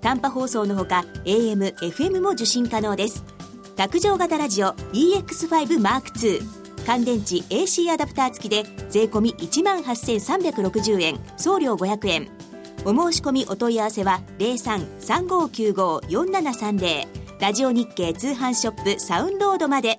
短波放送のほか AM、FM も受信可能です。卓上型ラジオ EX5M2 乾電池 AC アダプター付きで税込1万8360円。送料500円。お申し込みお問い合わせは03-3595-4730ラジオ日経通販ショップサウンロードまで。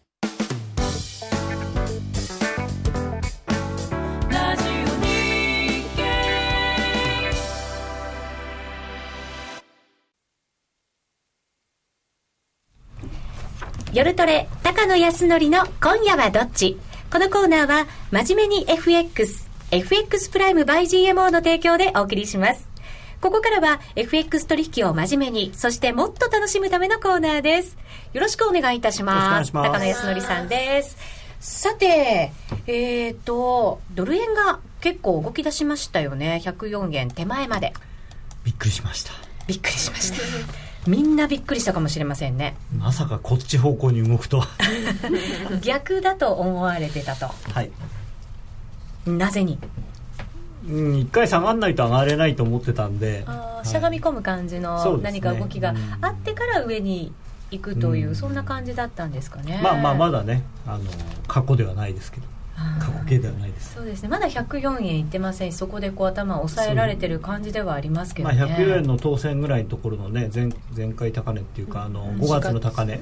夜トレ、高野康則の今夜はどっち？このコーナーは、真面目に FX、FX プライム by GMO の提供でお送りします。ここからは FX 取引を真面目に、そしてもっと楽しむためのコーナーです。よろしくお願いいたします。ます高野康則さんです。さて、えっ、ー、と、ドル円が結構動き出しましたよね。104円手前まで。びっくりしました。びっくりしました。みんなびっくりしたかもしれませんね。まさかこっち方向に動くとは。逆だと思われてたと。はい。なぜに？うん一回下がらないと上がれないと思ってたんで、はい、しゃがみ込む感じの何か動きがあってから上に行くという、うん、そんな感じだったんですかね。まあまあまだねあの過去ではないですけど過去形ではないです。そうですね。まだ104円いってませんしそこでこう頭を抑えられてる感じではありますけどね、まあ、104円の当選ぐらいのところのね前前回高値っていうかあの5月の高値。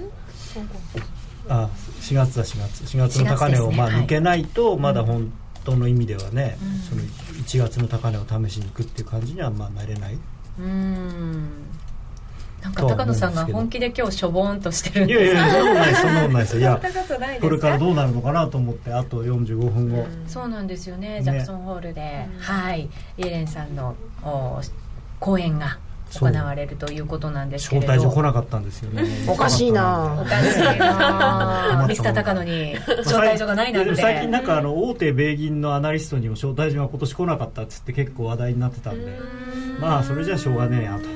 あ4月だ4月。4月の高値をまあ抜けないとまだ本当の意味ではね、その1月の高値を試しに行くっていう感じにはまあなれない。うんなんか高野さんが本気で今日しょぼんとしてるんです。いやいやそんなことないそんなことないですいやこれからどうなるのかなと思ってあと45分後、うん、そうなんですよねジャクソンホールで、はい。イエレンさんのお講演が行われるということなんですけれど。招待状来なかったんですよね。おかしいな。おかしいな。ミスター高野に招待状がないなんて。最近なんかあの大手米銀のアナリストにも招待状が今年来なかったっつって結構話題になってたんでまあそれじゃしょうがねえやと。そ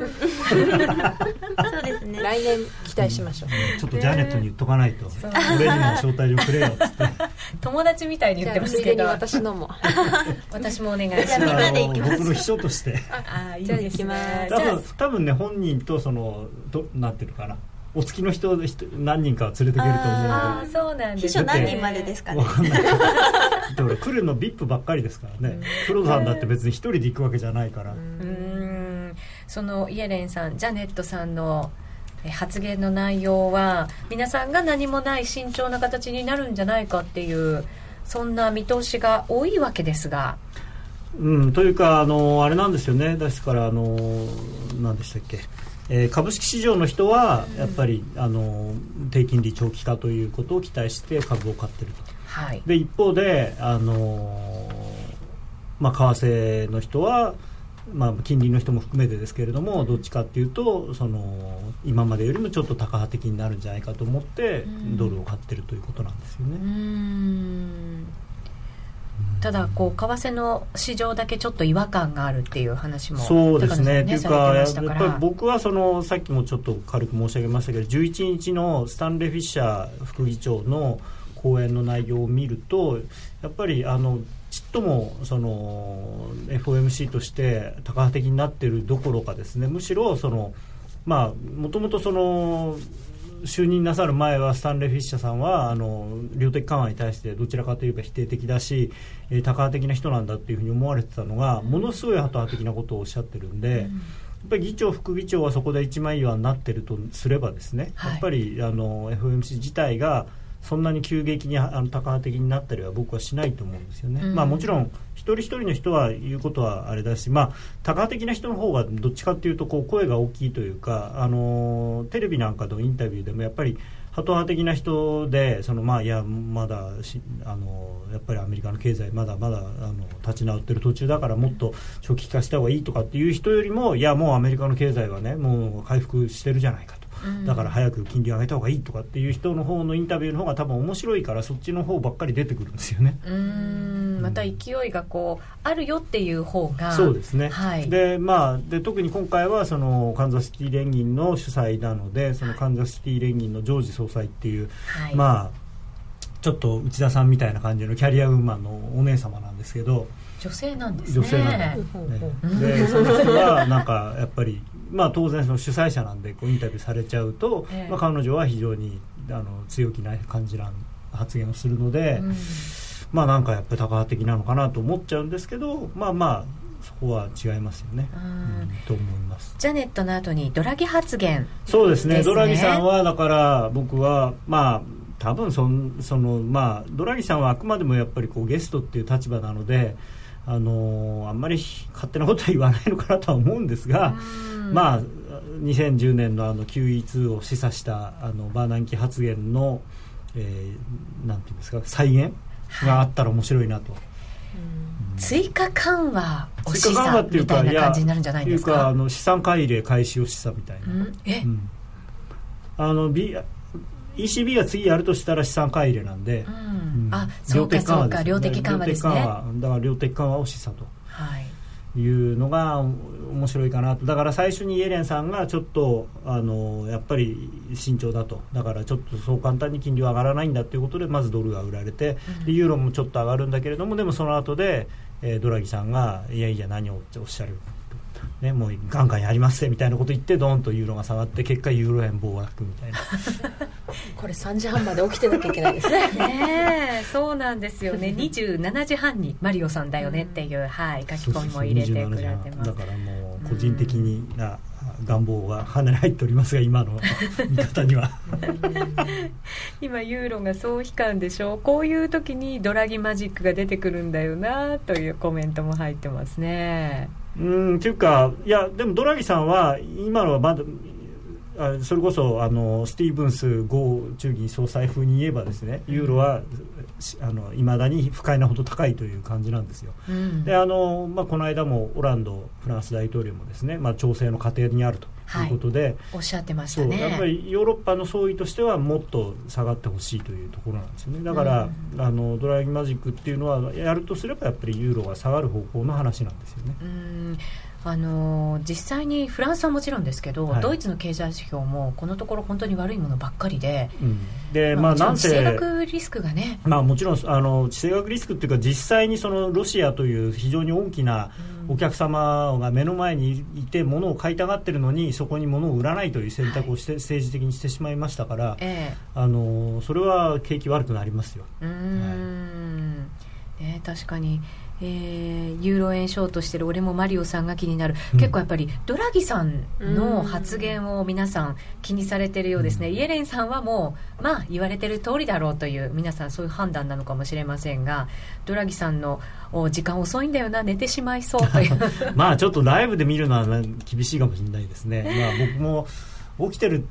うですね。来年期待しましょう、うん、ちょっとジャネットに言っとかないと。俺にも招待状くれよっつって。友達みたいに言ってますけど。私のも。私もお願いします。僕の秘書として。ああいいですね。多分多分ね本人とそのどなってるかなお付きの人何人か連れてけると思うああそうなんです秘書何人までですかね？だから来るの VIP ばっかりですからね。黒田さんだって別に一人で行くわけじゃないから。うん。そのイエレンさんジャネットさんの発言の内容は皆さんが何もない慎重な形になるんじゃないかっていうそんな見通しが多いわけですが。うん、というかあのあれなんですよね。ですからあの何でしたっけ？えー、株式市場の人はやっぱり、あの低金利長期化ということを期待して株を買ってると、はい、で一方で、あのまあ、為替の人は、まあ、金利の人も含めてですけれどもどっちかっていうとその今までよりもちょっと高派的になるんじゃないかと思ってドルを買ってるということなんですよね。ただこう為替の市場だけちょっと違和感があるっていう話もそうですね。と、ね、いうかやっぱり僕はそのさっきもちょっと軽く申し上げましたけど11日のスタンレー・フィッシャー副議長の講演の内容を見るとやっぱりあのちっともその FOMC として多角的になっているどころかですねむしろそのまあもともとその就任なさる前はスタンレー・フィッシャーさんはあの量的緩和に対してどちらかといえば否定的だし、えー、多角的な人なんだっていうふうに思われてたのがものすごい多派的なことをおっしゃってるんで。うんやっぱり議長、副議長はそこで一枚岩になっているとすればですね、はい、やっぱりあの FOMC 自体がそんなに急激にあの高派的になったりは僕はしないと思うんですよね。うん、まあ、もちろん一人一人の人は言うことはあれだし、まあ、多角的な人の方がどっちかっていうとこう声が大きいというか、あのテレビなんかのインタビューでもやっぱりハト派的な人でそのまあいやまだあのやっぱりアメリカの経済まだまだあの立ち直ってる途中だからもっと長期化した方がいいとかっていう人よりもいやもうアメリカの経済はねもう回復してるじゃないかと。だから早く金利を上げた方がいいとかっていう人の方のインタビューの方が多分面白いからそっちの方ばっかり出てくるんですよね。うんまた勢いがこうあるよっていう方がそうですね。はい、でまあで特に今回はそのカンザスシティ連銀の主催なのでそのカンザスシティ連銀のジョージ総裁っていう、はい、まあちょっと内田さんみたいな感じのキャリアウーマンのお姉様なんですけど。女性なんですね。女性なんです、ね。でその人はなんかやっぱりまあ、当然その主催者なんでこうインタビューされちゃうと、えー、まあ、彼女は非常にあの強気な感じな発言をするので、うん、まあなんかやっぱり高派的なのかなと思っちゃうんですけどまあまあそこは違いますよね、うん、と思います。ジャネットの後にドラギ発言、そうですね。ドラギさんはだから僕はまあ多分そそのまあドラギさんはあくまでもやっぱりこうゲストっていう立場なのであのあんまり勝手なことは言わないのかなとは思うんですが、まあ2010年のあの QE2 を示唆したあのバーナンキ発言の、えー、なんていうんですか再現があったら面白いなと。追加緩和を示唆みたいな感じになるんじゃないですか？いうかあの資産買い入れ開始を示唆みたいな。うん、え、うん、あの B ECB が次やるとしたら資産買い入れなんで、うん。うん、あそうかそうか量的緩和ですね。だから量的緩和を示唆と、はい、いうのが面白いかなと。だから最初にイエレンさんがちょっとあのやっぱり慎重だと。だからちょっとそう簡単に金利は上がらないんだということでまずドルが売られて、うん、ユーロもちょっと上がるんだけれどもでもその後で、えー、ドラギさんがいやいや何をおっしゃるね、もうガンガンやりますみたいなこと言ってドンとユーロが下がって結果ユーロ円暴落みたいな。これ3時半まで起きてなきゃいけないですね。ねそうなんですよね。27時半にマリオさんだよねっていう、はい、書き込みも入れてくれてます。だからもう個人的な願望がかなり入っておりますが今の見方には。今ユーロがそう悲観でしょう。こういう時にドラギマジックが出てくるんだよなというコメントも入ってますねうんっていうかいやでもドラギさんは今のはまだあそれこそあのスティーブンス豪中銀総裁風に言えばですねユーロはいまだに不快なほど高いという感じなんですよ、うん、であの、まあ、この間もオランドフランス大統領もですね、まあ、調整の過程にあるとい。うことで、はい、おっしゃってましたね。やっぱりヨーロッパの総意としてはもっと下がってほしいというところなんですよね。だから、うん、あのドライマジックっていうのはやるとすればやっぱりユーロが下がる方向の話なんですよね。うんあの実際にフランスはもちろんですけど、はい、ドイツの経済指標もこのところ本当に悪いものばっかりで、うん、でまあ、なんせ地政学リスクがね、まあ、もちろんあの地政学リスクっていうか実際にそのロシアという非常に大きなお客様が目の前にいて物を買いたがってるのにそこに物を売らないという選択をして、はい、政治的にしてしまいましたから、えー、あのそれは景気悪くなりますよ。うん、はい、えー、確かにえー、ユーロ円ショートしてる俺もマリオさんが気になる、うん、結構やっぱりドラギさんの発言を皆さん気にされてるようですね、うん、イエレンさんはもう、まあ、言われてる通りだろうという皆さんそういう判断なのかもしれませんがドラギさんの時間遅いんだよな寝てしまいそうという。まあちょっとライブで見るのは厳しいかもしれないですね、まあ、僕も起きてる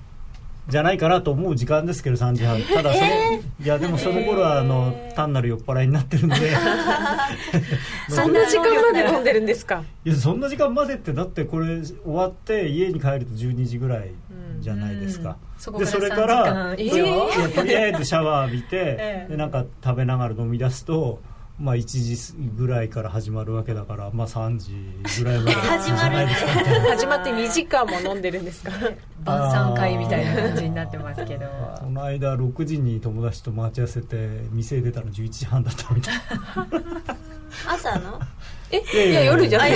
じゃないかなと思う時間ですけど3時半。ただその、えー、いやでもその頃はあの、えー、単なる酔っ払いになってるんで。そんな時間まで飲んでるんですか？いやそんな時間までってだってこれ終わって家に帰ると12時ぐらいじゃないですか、うん、でそれから、えー、とりあえずシャワー浴びて、でなんか食べながら飲み出すとまあ、1時ぐらいから始まるわけだから、まあ、3時ぐらいまで始まる始まって2時間も飲んでるんですか？晩餐会みたいな感じになってますけど。この間6時に友達と待ち合わせて店出たの11時半だったみたい朝の？えいや夜じゃない。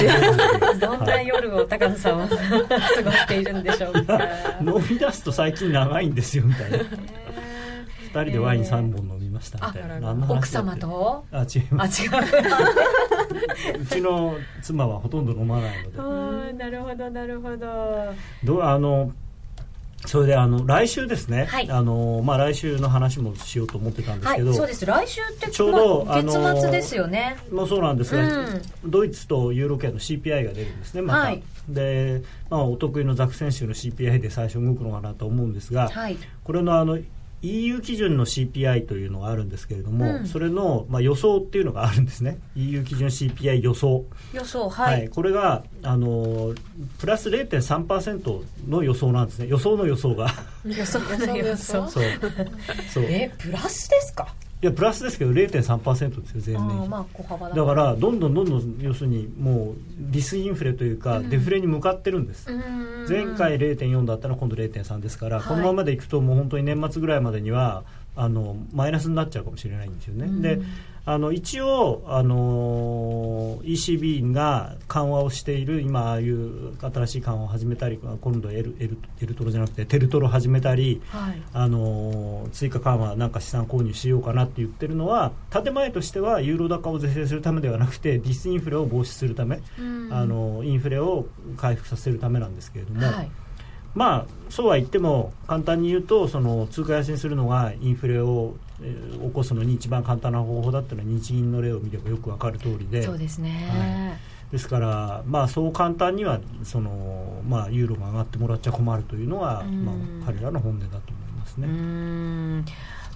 どんな夜を高野さんは 過ごしているんでしょうか。飲み出すと最近長いんですよみたいな、2人でワイン3本飲みましたみたいな、奥様と？あ違います。違う。うちの妻はほとんど飲まないので。なるほどなるほど。どあのそれであの来週ですね、はい、あのまあ、来週の話もしようと思ってたんですけど、はい、そうです。来週ってちょうど、まあ、月末ですよね。まあ、そうなんですが、うん、ドイツとユーロ圏の CPI が出るんですねまた、はい、で、まあ、お得意のザクセン州の CPI で最初動くのかなと思うんですが、これのあの EU 基準の CPI というのがあるんですけれども、うん、それの、まあ、予想っていうのがあるんですね。EU 基準 CPI 予想。予想はい、はい、これがあのプラス0.3%の予想なんですね。予想の予想が。予想の予想 そう。そう。えプラスですか？いやプラスですけど0.3%ですよ前年まあだだからどんどんどんどん要するにもうディスインフレというか、デフレに向かってるんです、前回0.4だったら今度0.3ですから、このままでいくともう本当に年末ぐらいまでにはあのマイナスになっちゃうかもしれないんですよね。であの一応あの ECB が緩和をしている今ああいう新しい緩和を始めたり今度エルエルエルトロじゃなくてテルトロを始めたり、はい、あの追加緩和なんか資産購入しようかなって言ってるのは建前としてはユーロ高を是正するためではなくてディスインフレを防止するため、あのインフレを回復させるためなんですけれども。はいまあ、そうは言っても簡単に言うとその通貨安にするのがインフレを、えー、起こすのに一番簡単な方法だったのは日銀の例を見ればよく分かる通りで。そうですね、はい、ですから、まあ、そう簡単にはその、まあ、ユーロが上がってもらっちゃ困るというのが、まあ、彼らの本音だと思いますね。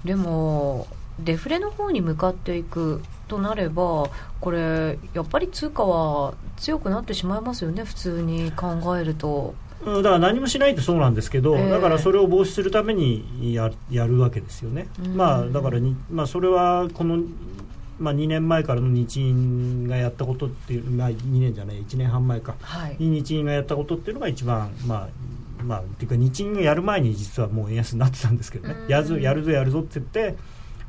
でもデフレの方に向かっていくとなればこれやっぱり通貨は強くなってしまいますよね普通に考えると。だから何もしないとそうなんですけど、えー、だからそれを防止するためにややるわけですよね、まあ、だからに、まあ、それはこの、まあ、2年前からの日銀がやったことっていう、まあ、2年じゃない1年半前か、はい、に日銀がやったことっていうのが一番、まあまあ、っていうか日銀がやる前に実はもう円安になってたんですけどね、やるやるぞやるぞって言って、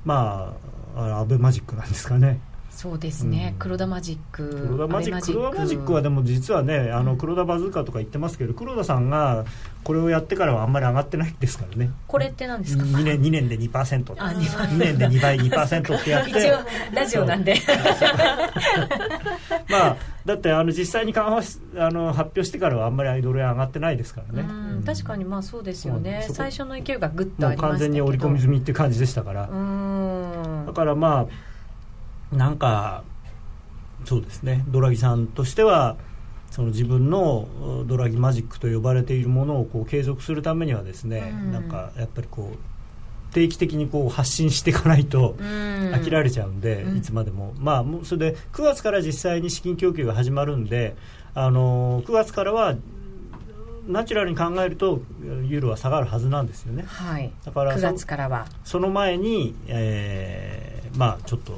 まあ、アベマジックなんですかね。そうですね、うん、黒田マジック黒田マジック。黒田マジックはでも実はねあの黒田バズーカとか言ってますけど黒田さんがこれをやってからはあんまり上がってないですからね。これって何ですか？2年 ,2 年で2%あ 2, 2年で2倍2%ってやって。一 応ラジオなんで。まあだってあの実際に緩和あの発表してからはあんまりドル円上がってないですからね、うん、確かにまあそうですよね。最初の勢いがぐっとありました完全に織り込み済みっていう感じでしたから。だからまあなんかそうですね。ドラギさんとしてはその自分のドラギマジックと呼ばれているものをこう継続するためにはですね、うん、なんかやっぱりこう定期的にこう発信していかないと飽きられちゃうんで、うん、いつまでも、まあそれで9月から実際に資金供給が始まるんであの9月からはナチュラルに考えるとユーロは下がるはずなんですよね、はい、だから9月からは。その前に、えー、まあちょっと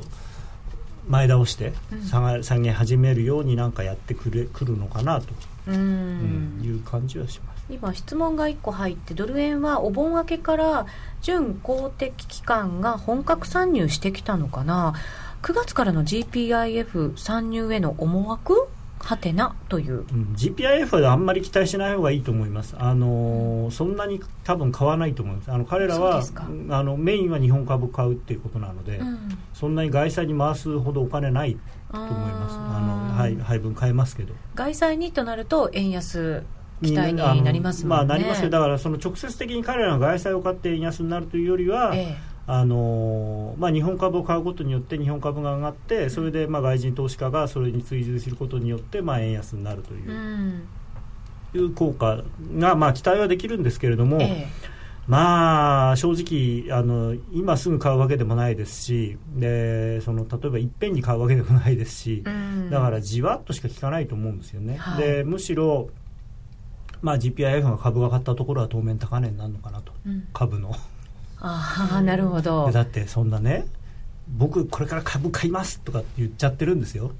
前倒して下が下げ始めるようになんかやってくれくるのかなと、うん、いう感じはします。今質問が1個入ってドル円はお盆明けから準公的機関が本格参入してきたのかな。9月からの GPIF 参入への思惑はてなという、うん、GPIF はあんまり期待しない方がいいと思います。あのー、そんなに多分買わないと思います。あの彼らはあのメインは日本株買うっていうことなので、うん、そんなに外債に回すほどお金ないと思います。あの、はい、配分変えますけど。外債にとなると円安期待になりますもんね。まあなりますよだからその直接的に彼らが外債を買って円安になるというよりは、ええあのまあ、日本株を買うことによって日本株が上がってそれでまあ外人投資家がそれに追随することによってまあ円安になるという,、いう効果がまあ期待はできるんですけれども、ええ、まあ正直あの今すぐ買うわけでもないですしでその例えばいっぺんに買うわけでもないですし、だからじわっとしか効かないと思うんですよね。はい、でむしろまあ、GPIF が株が買ったところは当面高値になるのかなと、うん、株のああなるほど。だってそんなね僕これから株買いますとかって言っちゃってるんですよ。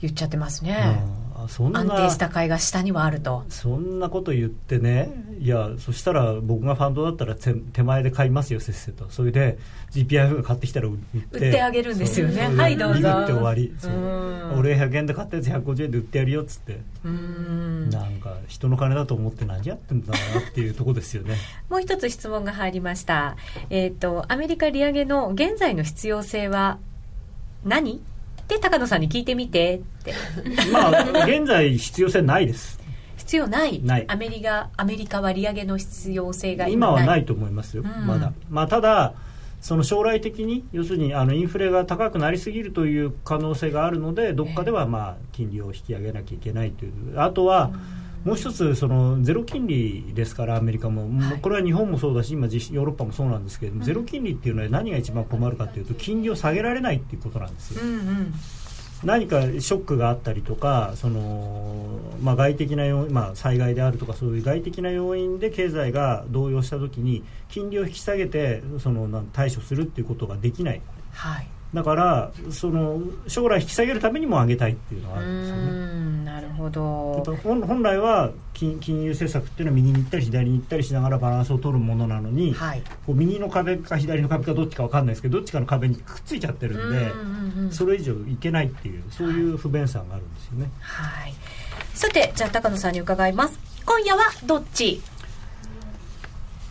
言っちゃってますね、うん、そんな。安定した買いが下にはあると。そんなこと言ってね。いやそしたら僕がファンドだったら手前で買いますよせっせと。それで GPIF が買ってきたら売って。売ってあげるんですよね。はいどうぞ。売って終わり。俺100円で買ったやつ150円で売ってやるよっつって。うん。なんか人の金だと思って何やってんだろうなっていうとこですよね。もう一つ質問が入りました。えっ、ー、とアメリカ利上げの現在の必要性は何？って高野さんに聞いてみてって。まあ現在必要性ないです。必要ない？ない。アメリカアメリカは利上げの必要性が今はないと思いますよ、うん、まだ。まあただその将来的に要するにあのインフレが高くなりすぎるという可能性があるのでどっかではまあ金利を引き上げなきゃいけないという。あとは、もう一つそのゼロ金利ですからアメリカも、はい、これは日本もそうだし今ヨーロッパもそうなんですけれども、うん、ゼロ金利っていうのは何が一番困るかというと金利を下げられないっていうことなんです。よ。うんうん。何かショックがあったりとかその、まあ、外的な要、まあ、災害であるとかそういう外的な要因で経済が動揺した時に金利を引き下げてその対処するっていうことができない、はい、だからその将来引き下げるためにも上げたいっていうのがあるんですよね。なるほど。本本来は金金融政策っていうのは右に行ったり左に行ったりしながらバランスを取るものなのに、はい、こう右の壁か左の壁かどっちか分かんないですけどどっちかの壁にくっついちゃってるんで、うんうんうん、それ以上いけないっていうそういう不便さがあるんですよね。はい、さてじゃあ高野さんに伺います。今夜はどっち？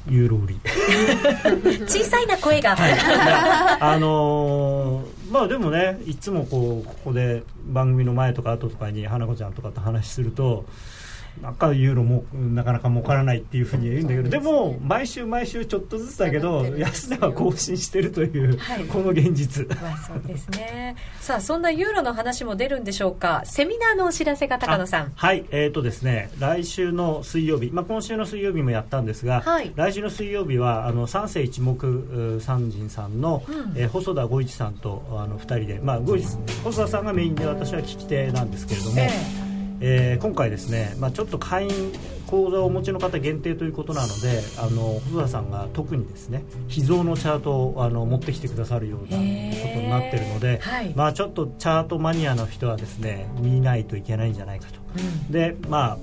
ユーロ売り。小さいな声が、はい、あのー、まあでもねいつもこうここで番組の前とか後とかに花子ちゃんとかと話するとなんかユーロもなかなか儲からないっていうふうに言うんだけどでも毎週毎週ちょっとずつだけど安値は更新してるという、はい、この現実、まあ、そうですね。さあそんなユーロの話も出るんでしょうか。セミナーのお知らせが高野さん。はい。えっ、ー、とですね来週の水曜日、まあ、今週の水曜日もやったんですが、はい、来週の水曜日はあの三世一目三人さんの、うん、えー、細田五一さんとあの2人で、まあ、細田さんがメインで私は聞き手なんですけれども、えーえー、今回ですね、まあ、ちょっと会員口座をお持ちの方限定ということなのであの細田さんが特にですね秘蔵のチャートをあの持ってきてくださるようなことになってるので、はい、まあ、ちょっとチャートマニアの人はですね見ないといけないんじゃないかと。うん、でまあ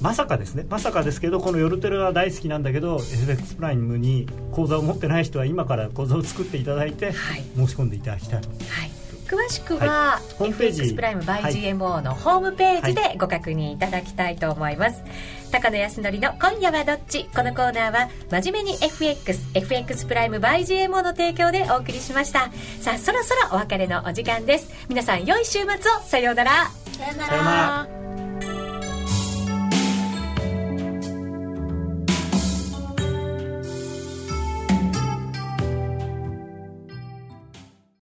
まさかですねまさかですけどこの「夜テレ」は大好きなんだけど FX プライムに口座を持ってない人は今から口座を作っていただいて、申し込んでいただきたいと。はい詳しくは、はい、FX プライム by GMO のホームページでご確認いただきたいと思います、高野康則の今夜はどっち？このコーナーは真面目に FXFX プライム by GMO の提供でお送りしました。さあそろそろお別れのお時間です。皆さん良い週末を。さようなら。さようなら